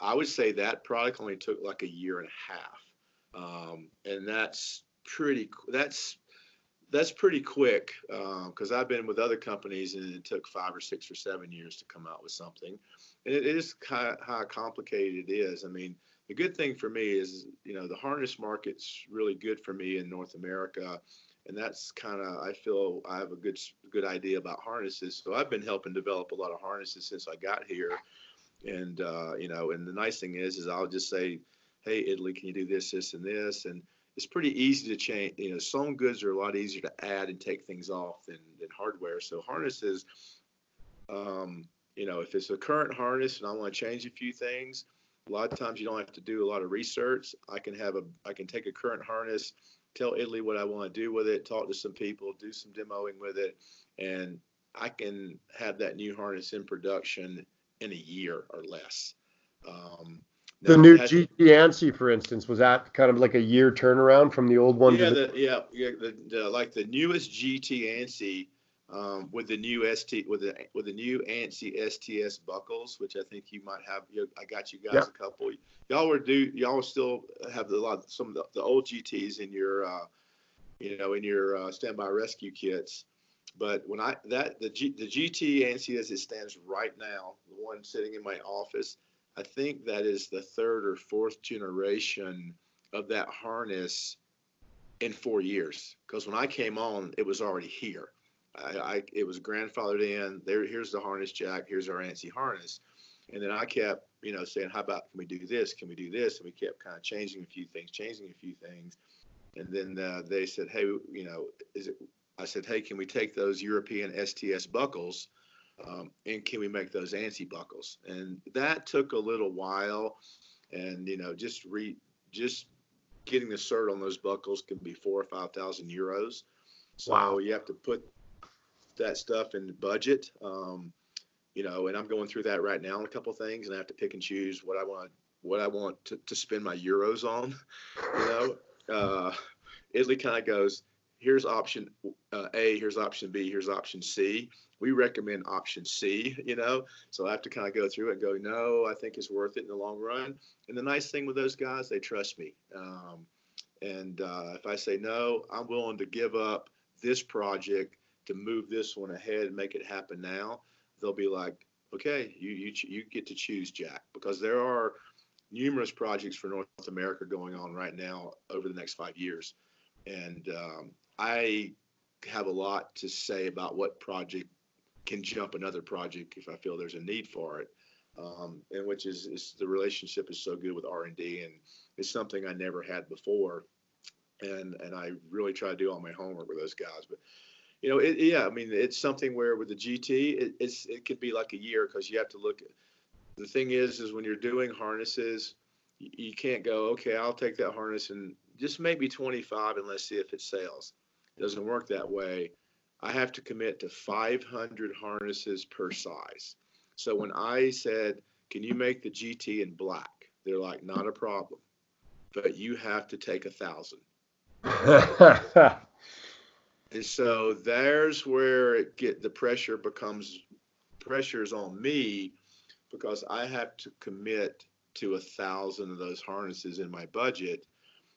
I would say that product only took like a year and a half, um, and that's pretty. That's that's pretty quick because um, I've been with other companies and it took five or six or seven years to come out with something. And it is kind of how complicated it is. I mean, the good thing for me is, you know, the harness market's really good for me in North America. And that's kind of, I feel I have a good, good idea about harnesses. So I've been helping develop a lot of harnesses since I got here. And, uh, you know, and the nice thing is, is I'll just say, Hey, Italy, can you do this, this, and this? And, it's pretty easy to change. You know, sewn goods are a lot easier to add and take things off than, than hardware. So harnesses, um, you know, if it's a current harness and I want to change a few things, a lot of times you don't have to do a lot of research. I can have a, I can take a current harness, tell Italy what I want to do with it, talk to some people, do some demoing with it, and I can have that new harness in production in a year or less. Um, the new GT ANSI, for instance, was that kind of like a year turnaround from the old one? Yeah, the, yeah, yeah. The, the, like the newest GT ANSI um, with the new ST with the with the new ANSI STS buckles, which I think you might have. You, I got you guys yeah. a couple. Y'all were do y'all still have a lot some of the, the old GTS in your uh, you know in your uh, standby rescue kits. But when I that the G, the GT ANSI as it stands right now, the one sitting in my office I think that is the third or fourth generation of that harness in four years. Because when I came on, it was already here. I, I, it was grandfathered in. There, here's the harness jack. Here's our ANSI harness. And then I kept, you know, saying, how about can we do this? Can we do this? And we kept kind of changing a few things, changing a few things. And then uh, they said, hey, you know, is it? I said, hey, can we take those European STS buckles? Um, and can we make those ANSI buckles? And that took a little while. And, you know, just re, just getting the cert on those buckles can be four or 5,000 euros. So wow. you have to put that stuff in the budget. Um, you know, and I'm going through that right now on a couple things, and I have to pick and choose what I want, what I want to, to spend my euros on. You know, uh, Italy kind of goes, here's option uh, A, here's option B, here's option C. We recommend option C, you know, so I have to kind of go through it and go, no, I think it's worth it in the long run. And the nice thing with those guys, they trust me. Um, and uh, if I say no, I'm willing to give up this project to move this one ahead and make it happen now, they'll be like, okay, you you you get to choose Jack because there are numerous projects for North America going on right now over the next five years, and um, I have a lot to say about what project can jump another project if I feel there's a need for it. Um, and which is, is the relationship is so good with R and D, and it's something I never had before, and and I really try to do all my homework with those guys. But you know, it, yeah, I mean, it's something where with the GT, it, it's it could be like a year because you have to look. At, the thing is, is when you're doing harnesses, you, you can't go, okay, I'll take that harness and just maybe 25 and let's see if it sells. Doesn't work that way. I have to commit to 500 harnesses per size. So when I said, can you make the GT in black? They're like, not a problem, but you have to take a thousand. And so there's where it get the pressure becomes pressures on me because I have to commit to a thousand of those harnesses in my budget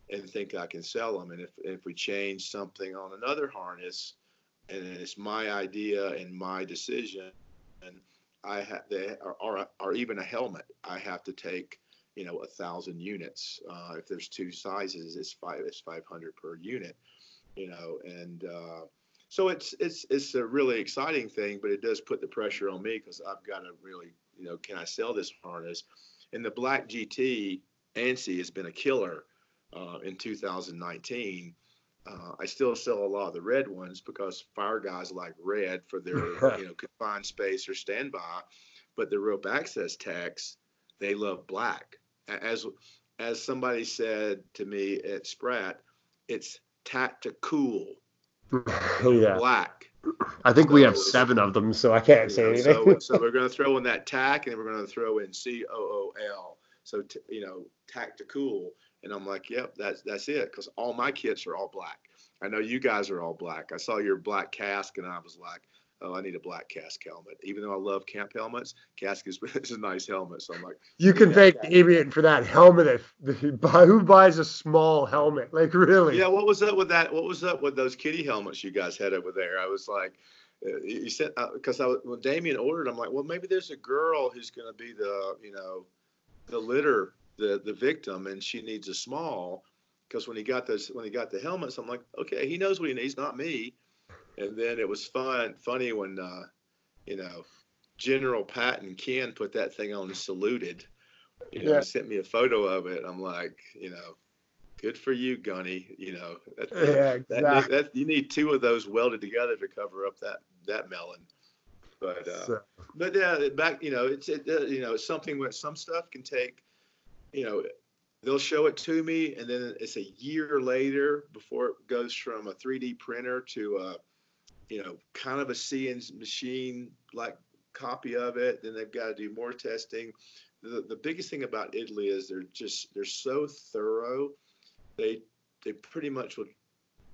and think I can sell them. And if, if we change something on another harness and it's my idea and my decision, and I have they are, or, or even a helmet, I have to take you know a thousand units. Uh, if there's two sizes, it's five it's 500 per unit you know, and uh, so it's it's it's a really exciting thing, but it does put the pressure on me because I've got to really, you know, can I sell this harness? And the Black GT ANSI has been a killer uh, in 2019. Uh, I still sell a lot of the red ones because fire guys like red for their you know confined space or standby, but the rope access techs they love black. As as somebody said to me at SPRAT, it's tactical. yeah. Black. I think so we have seven of them, so I can't say anything. so, so, we're going to throw in that tack, and we're going to throw in C O O L. So t- you know, tactical, and I'm like, yep, that's that's it, because all my kits are all black. I know you guys are all black. I saw your black Kask, and I was like, oh, I need a black Kask helmet. Even though I love camp helmets, Kask is, is a nice helmet. So I'm like, you can thank Damien for that helmet. If, if who buys a small helmet? Like really? Yeah. What was up with that? What was up with those kitty helmets you guys had over there? I was like, uh, you said because uh, I when Damien ordered, I'm like, well, maybe there's a girl who's going to be the you know the litter, the the victim, and she needs a small. Because when he got those, when he got the helmets, I'm like, okay, he knows what he needs, not me. And then it was fun, funny when, uh, you know, General Patton Ken put that thing on and saluted. You know, yeah. sent me a photo of it. I'm like, you know, good for you, Gunny. You know, that, yeah, exactly. that, that, you need two of those welded together to cover up that that melon. But uh, so. but yeah, back you know, it's it, uh, you know, it's something where some stuff can take, you know, they'll show it to me, and then it's a year later before it goes from a 3D printer to a you know, kind of a CNC machine like copy of it. Then they've got to do more testing. The, the biggest thing about Italy is they're just they're so thorough. They they pretty much will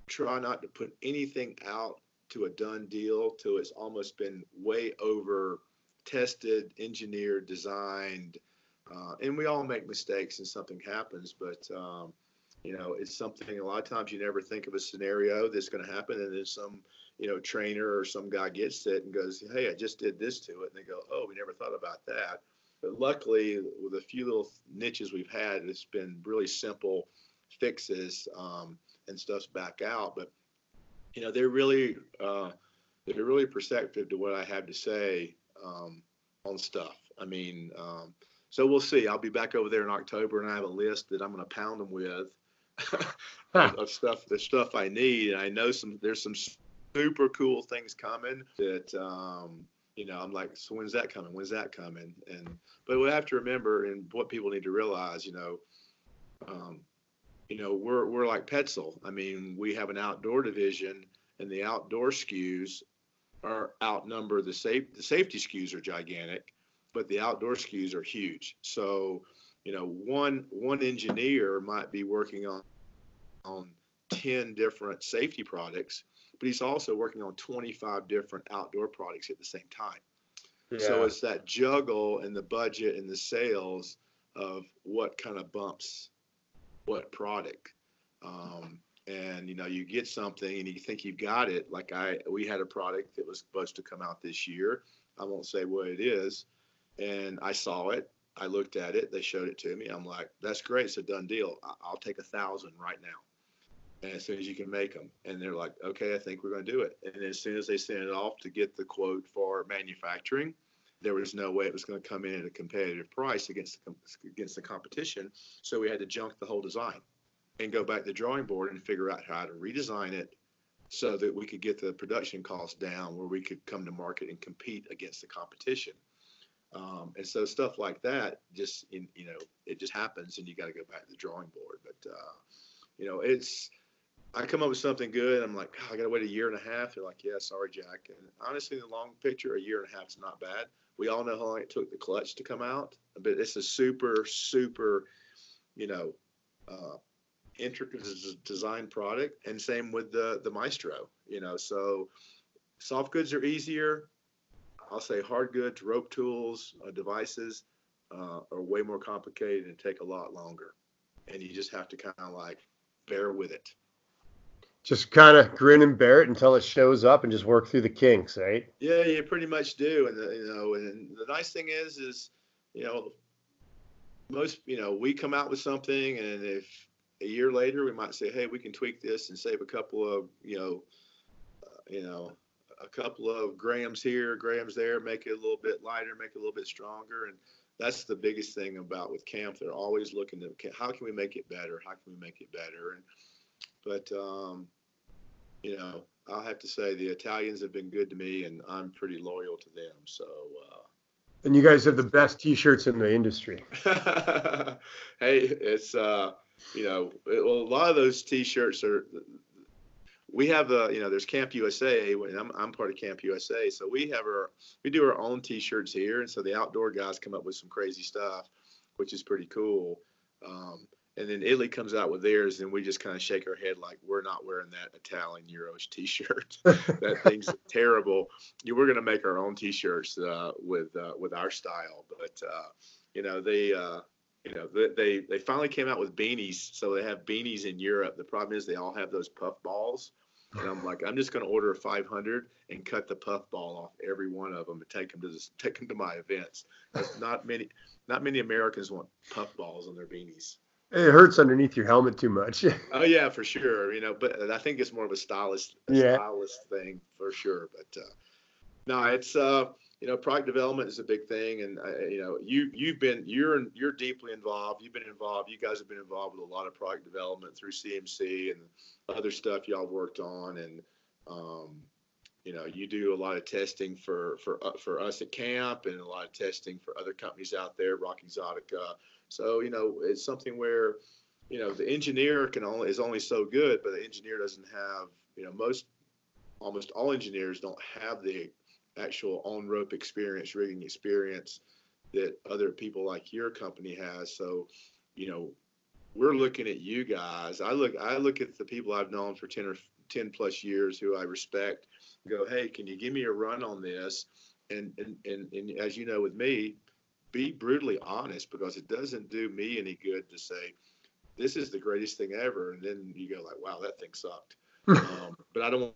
try not to put anything out to a done deal till it's almost been way over tested, engineered, designed. Uh, and we all make mistakes and something happens, but um, you know, it's something a lot of times you never think of a scenario that's going to happen, and then some you know, trainer or some guy gets it and goes, Hey, I just did this to it. And they go, Oh, we never thought about that. But luckily, with a few little niches we've had, it's been really simple fixes um, and stuff's back out. But, you know, they're really, uh, they're really perceptive to what I have to say um, on stuff. I mean, um, so we'll see. I'll be back over there in October and I have a list that I'm going to pound them with. of stuff, the stuff I need, and I know some. There's some super cool things coming that um, you know, I'm like, so when's that coming? When's that coming? And but we have to remember, and what people need to realize, you know, um, you know, we're we're like Petzl. I mean, we have an outdoor division, and the outdoor SKUs are outnumber the safe. The safety SKUs are gigantic, but the outdoor skis are huge. So, you know, one one engineer might be working on on ten different safety products, but he's also working on 25 different outdoor products at the same time. Yeah. So it's that juggle and the budget and the sales of what kind of bumps what product. Um, and you know, you get something and you think you've got it. Like I, we had a product that was supposed to come out this year. I won't say what it is. And I saw it. I looked at it. They showed it to me. I'm like, that's great. It's a done deal. I'll take a thousand right now and as soon as you can make them. And they're like, okay, I think we're going to do it. And as soon as they sent it off to get the quote for manufacturing, there was no way it was going to come in at a competitive price against the, against the competition. So we had to junk the whole design and go back to the drawing board and figure out how to redesign it so that we could get the production costs down where we could come to market and compete against the competition. Um, and so stuff like that just in, you know it just happens and you got to go back to the drawing board but uh, you know it's I come up with something good. I'm like, oh, I got to wait a year and a half. They're like, yeah, sorry, Jack. And honestly, the long picture, a year and a half is not bad. We all know how long it took the clutch to come out, but it's a super, super, you know, uh, intricate design product. And same with the the Maestro. You know, so soft goods are easier. I'll say hard goods, rope tools, uh, devices uh, are way more complicated and take a lot longer. And you just have to kind of like bear with it just kind of grin and bear it until it shows up and just work through the kinks, right? Yeah, you pretty much do. And the, you know, and the nice thing is, is you know, most you know, we come out with something, and if a year later we might say, hey, we can tweak this and save a couple of you know, uh, you know, a couple of grams here, grams there, make it a little bit lighter, make it a little bit stronger, and that's the biggest thing about with camp. They're always looking to how can we make it better? How can we make it better? And but um, you know, I'll have to say the Italians have been good to me, and I'm pretty loyal to them. So. Uh, and you guys have the best T-shirts in the industry. hey, it's uh, you know, well, a lot of those T-shirts are. We have a, you know, there's Camp USA, and I'm, I'm part of Camp USA, so we have our, we do our own T-shirts here, and so the outdoor guys come up with some crazy stuff, which is pretty cool. Um, and then Italy comes out with theirs, and we just kind of shake our head like we're not wearing that Italian Euros T-shirt. that thing's terrible. You, we're going to make our own T-shirts uh, with uh, with our style, but uh, you know they. You know they they finally came out with beanies, so they have beanies in Europe. The problem is they all have those puff balls, and I'm like, I'm just going to order a 500 and cut the puff ball off every one of them and take them to this, take them to my events. Not many, not many Americans want puff balls on their beanies. It hurts underneath your helmet too much. oh yeah, for sure. You know, but I think it's more of a stylist, a yeah. stylist thing for sure. But uh, no, it's uh, you know, product development is a big thing, and uh, you know, you you've been you're you're deeply involved. You've been involved. You guys have been involved with a lot of product development through CMC and other stuff y'all worked on, and um, you know, you do a lot of testing for for uh, for us at camp, and a lot of testing for other companies out there, Rock Exotica so, you know, it's something where, you know, the engineer can only is only so good, but the engineer doesn't have, you know, most almost all engineers don't have the actual on rope experience, rigging experience that other people like your company has. So, you know, we're looking at you guys. I look I look at the people I've known for 10 or 10 plus years who I respect go, hey, can you give me a run on this? And, and, and, and as you know, with me, be brutally honest because it doesn't do me any good to say this is the greatest thing ever, and then you go like, wow, that thing sucked. um, but I don't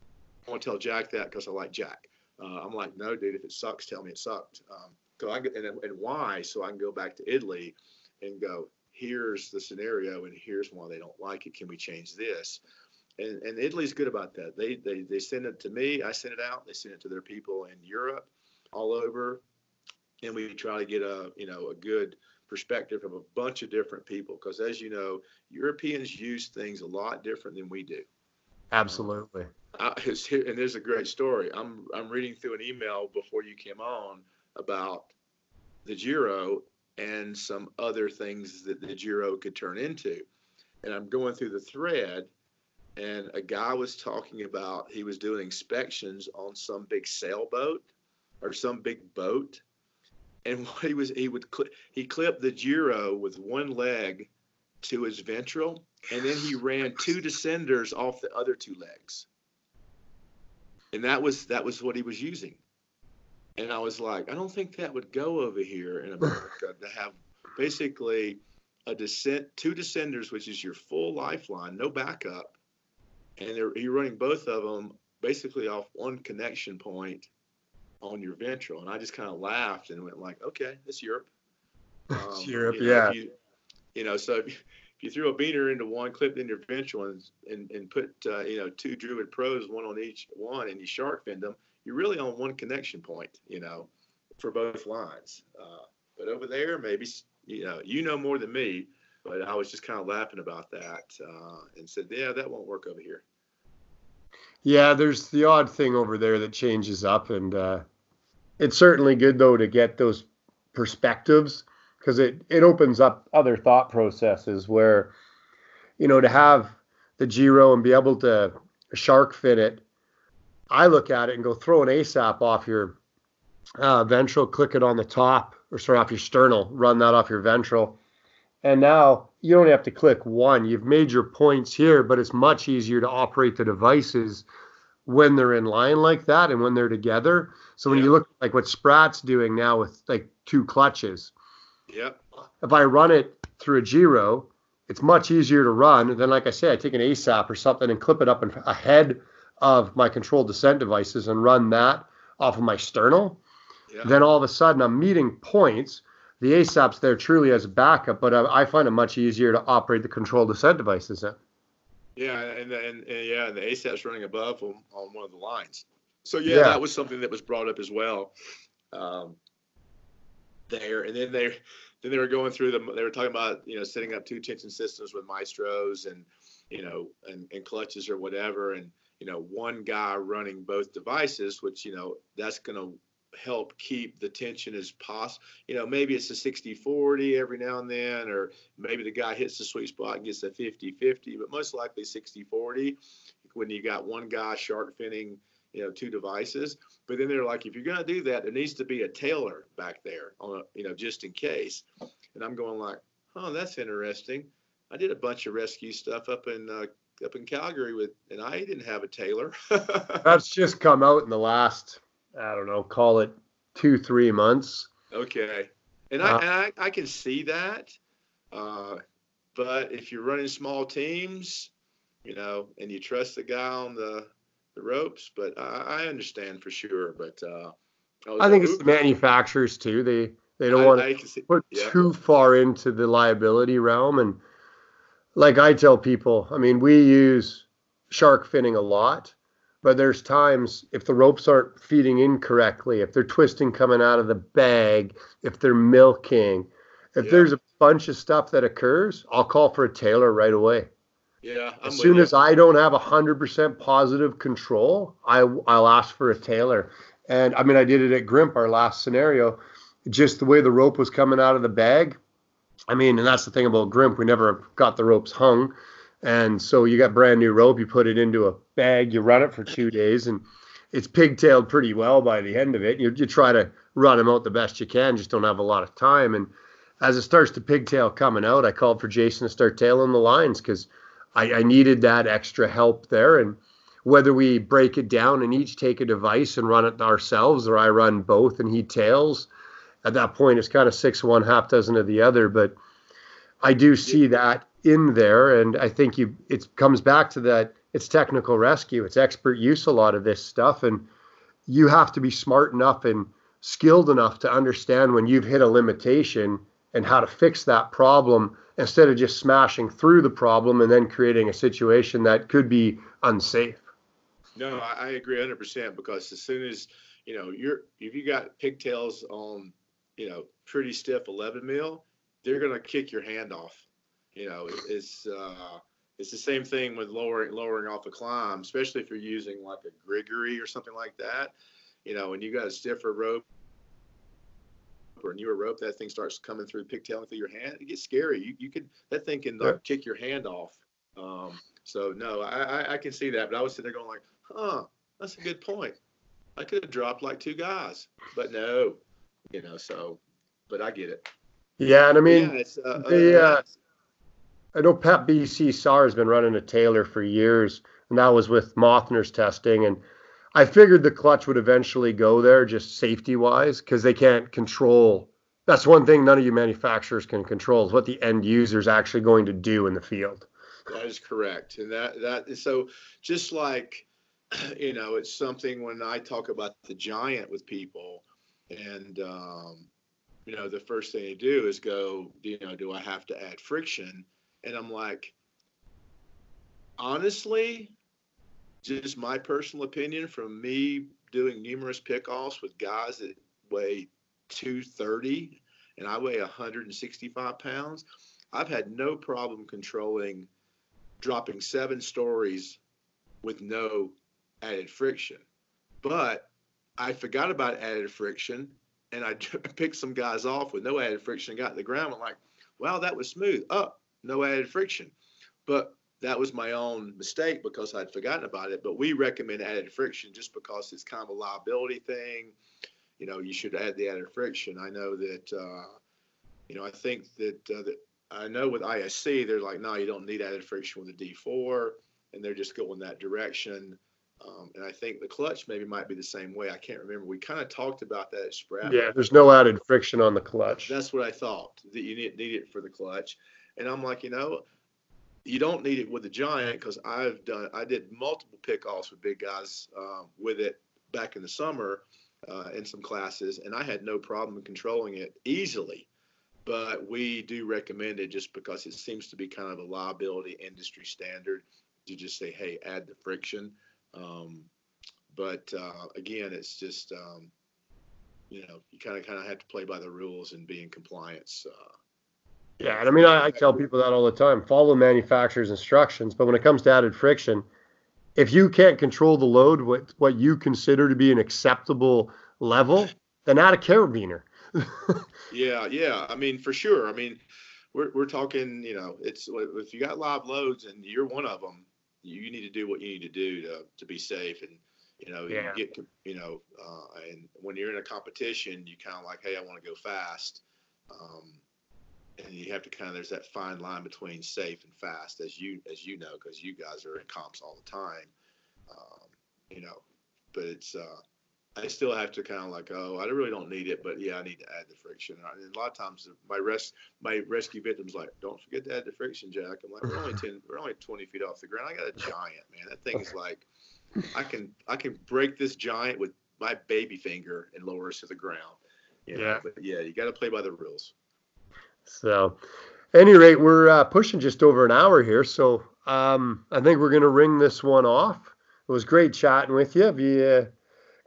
want to tell Jack that because I like Jack. Uh, I'm like, no, dude, if it sucks, tell me it sucked. Um, I and, and why? So I can go back to Italy and go, here's the scenario, and here's why they don't like it. Can we change this? And, and Italy's good about that. They, they they send it to me. I send it out. They send it to their people in Europe, all over and we try to get a you know a good perspective from a bunch of different people because as you know europeans use things a lot different than we do absolutely I, and there's a great story. I'm I'm reading through an email before you came on about the Giro and some other things that the Giro could turn into. And I'm going through the thread, and a guy was talking about he was doing inspections on some big sailboat or some big boat. And what he was, he would cl- he clipped the Giro with one leg to his ventral, and then he ran two descenders off the other two legs. And that was that was what he was using. And I was like, I don't think that would go over here in America to have basically a descent, two descenders, which is your full lifeline, no backup, and you're running both of them basically off one connection point on your ventral. And I just kind of laughed and went like, okay, it's Europe. Um, it's Europe, you know, yeah. You, you, know, so if you, threw a beater into one, clipped in your ventral, and and, and put uh, you know two Druid Pros, one on each one, and you shark fin them, you're really on one connection point, you know, for both lines. Uh, but over there, maybe you know, you know more than me. But I was just kind of laughing about that uh, and said, yeah, that won't work over here. Yeah, there's the odd thing over there that changes up, and uh, it's certainly good though to get those perspectives because it it opens up other thought processes where, you know, to have the Giro and be able to shark fin it I look at it and go throw an ASAP off your uh, ventral, click it on the top, or sorry, off your sternal, run that off your ventral. And now you only have to click one. You've made your points here, but it's much easier to operate the devices when they're in line like that and when they're together. So when you look like what SPRAT's doing now with like two clutches. Yep. If I run it through a Giro, it's much easier to run than like I say, I take an ASAP or something and clip it up and ahead of my controlled descent devices and run that off of my sternal, yeah. then all of a sudden I'm meeting points. The ASAP's there truly as a backup, but I, I find it much easier to operate the controlled descent devices in. Yeah, and, and, and yeah, the ASAP's running above on, on one of the lines. So yeah, yeah, that was something that was brought up as well. Um, there, and then they then they were going through them. they were talking about you know setting up two tension systems with maestros and you know and, and clutches or whatever and you know, one guy running both devices, which, you know, that's going to help keep the tension as possible. You know, maybe it's a 60 40 every now and then, or maybe the guy hits the sweet spot and gets a 50 50, but most likely 60 40 when you got one guy shark finning, you know, two devices. But then they're like, if you're going to do that, there needs to be a tailor back there on a, you know, just in case. And I'm going like, oh, that's interesting. I did a bunch of rescue stuff up in uh, up in Calgary with, and I didn't have a tailor. That's just come out in the last, I don't know, call it two, three months. Okay. And, uh, I, and I, I, can see that. Uh, but if you're running small teams, you know, and you trust the guy on the, the ropes, but I, I understand for sure. But uh, I, I think it's the manufacturers too. They they don't want to put yeah. too far into the liability realm and like I tell people, I mean, we use shark finning a lot, but there's times if the ropes aren't feeding incorrectly, if they're twisting coming out of the bag, if they're milking, if yeah. there's a bunch of stuff that occurs, I'll call for a tailer right away. Yeah. I'm as soon as I don't have 100% positive control, I, I'll ask for a tailor. And I mean, I did it at Grimp, our last scenario. Just the way the rope was coming out of the bag, I mean, and that's the thing about Grimp. We never got the ropes hung. And so you got brand new rope, you put it into a bag, you run it for two days, and it's pigtailed pretty well by the end of it. You, you try to run them out the best you can, just don't have a lot of time. And as it starts to pigtail coming out, I called for Jason to start tailing the lines because I, I needed that extra help there. And whether we break it down and each take a device and run it ourselves, or I run both and he tails, at that point it's kind of six one half dozen of the other but i do see that in there and i think you it comes back to that it's technical rescue it's expert use a lot of this stuff and you have to be smart enough and skilled enough to understand when you've hit a limitation and how to fix that problem instead of just smashing through the problem and then creating a situation that could be unsafe no i agree 100% because as soon as you know you're if you got pigtails on you know, pretty stiff 11 mil, they're going to kick your hand off. You know, it's, uh, it's the same thing with lowering lowering off a climb, especially if you're using like a GriGri or something like that. You know, when you got a stiffer rope or a newer rope, that thing starts coming through, pigtailing through your hand. It gets scary. You, you could that thing can like, kick your hand off. Um, so no, I, I, I can see that, but I was sitting there going like, huh, that's a good point. I could have dropped like two guys, but no, you know. So, but I get it. Yeah, and I mean, yeah, uh, the, uh, I know Pat BC SAR has been running a Taylor for years, and that was with Mauthner's testing. And I figured the clutch would eventually go there, just safety wise, because they can't control. That's one thing none of you manufacturers can control is what the end user is actually going to do in the field. That is correct, and that that so just like you know, it's something when I talk about the giant with people, and um, you know, the first thing they do is go, you know, do I have to add friction? And I'm like, honestly, just my personal opinion from me doing numerous pickoffs with guys that weigh 230 and I weigh 165 pounds, I've had no problem controlling dropping seven stories with no added friction. But I forgot about added friction and I picked some guys off with no added friction, and got to the ground. I'm like, wow, that was smooth. Up, oh, no added friction. But that was my own mistake because I'd forgotten about it. But we recommend added friction just because it's kind of a liability thing. You know, you should add the added friction. I know that, uh, you know, I think that, uh, that I know with ISC, they're like, no, you don't need added friction with a D4, and they're just going that direction. Um, and I think the clutch maybe might be the same way. I can't remember. We kind of talked about that at SPRAT. Yeah, there's no added friction on the clutch. That's what I thought that you need, need it for the clutch. And I'm like, you know, you don't need it with a giant because I've done. I did multiple pickoffs with big guys uh, with it back in the summer uh, in some classes, and I had no problem controlling it easily. But we do recommend it just because it seems to be kind of a liability industry standard to just say, hey, add the friction. Um, but uh, again, it's just um, you know you kind of kind of have to play by the rules and be in compliance. Uh, yeah, and I mean I, I tell people that all the time: follow manufacturer's instructions. But when it comes to added friction, if you can't control the load, what what you consider to be an acceptable level, then add a carabiner. yeah, yeah. I mean, for sure. I mean, we're we're talking. You know, it's if you got live loads and you're one of them, you need to do what you need to do to, to be safe and you know yeah. you get you know uh, and when you're in a competition you kind of like hey i want to go fast um, and you have to kind of there's that fine line between safe and fast as you as you know because you guys are in comps all the time um, you know but it's uh, I still have to kind of like, oh, I really don't need it, but yeah, I need to add the friction. And a lot of times, my res my rescue victims like, don't forget to add the friction, Jack. I'm like, we're only ten, we're only 20 feet off the ground. I got a giant, man. That thing is like, I can I can break this giant with my baby finger and lower us to the ground. You know? Yeah, but yeah, you got to play by the rules. So, any rate, we're uh, pushing just over an hour here, so um, I think we're going to ring this one off. It was great chatting with you. Have you uh,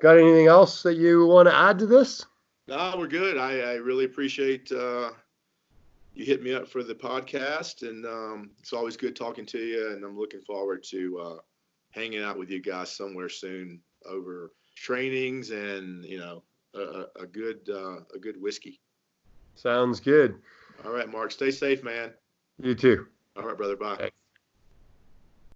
Got anything else that you want to add to this? No, we're good. I, I really appreciate uh, you hit me up for the podcast, and um, it's always good talking to you. And I'm looking forward to uh, hanging out with you guys somewhere soon over trainings and you know a, a good uh, a good whiskey. Sounds good. All right, Mark. Stay safe, man. You too. All right, brother. Bye.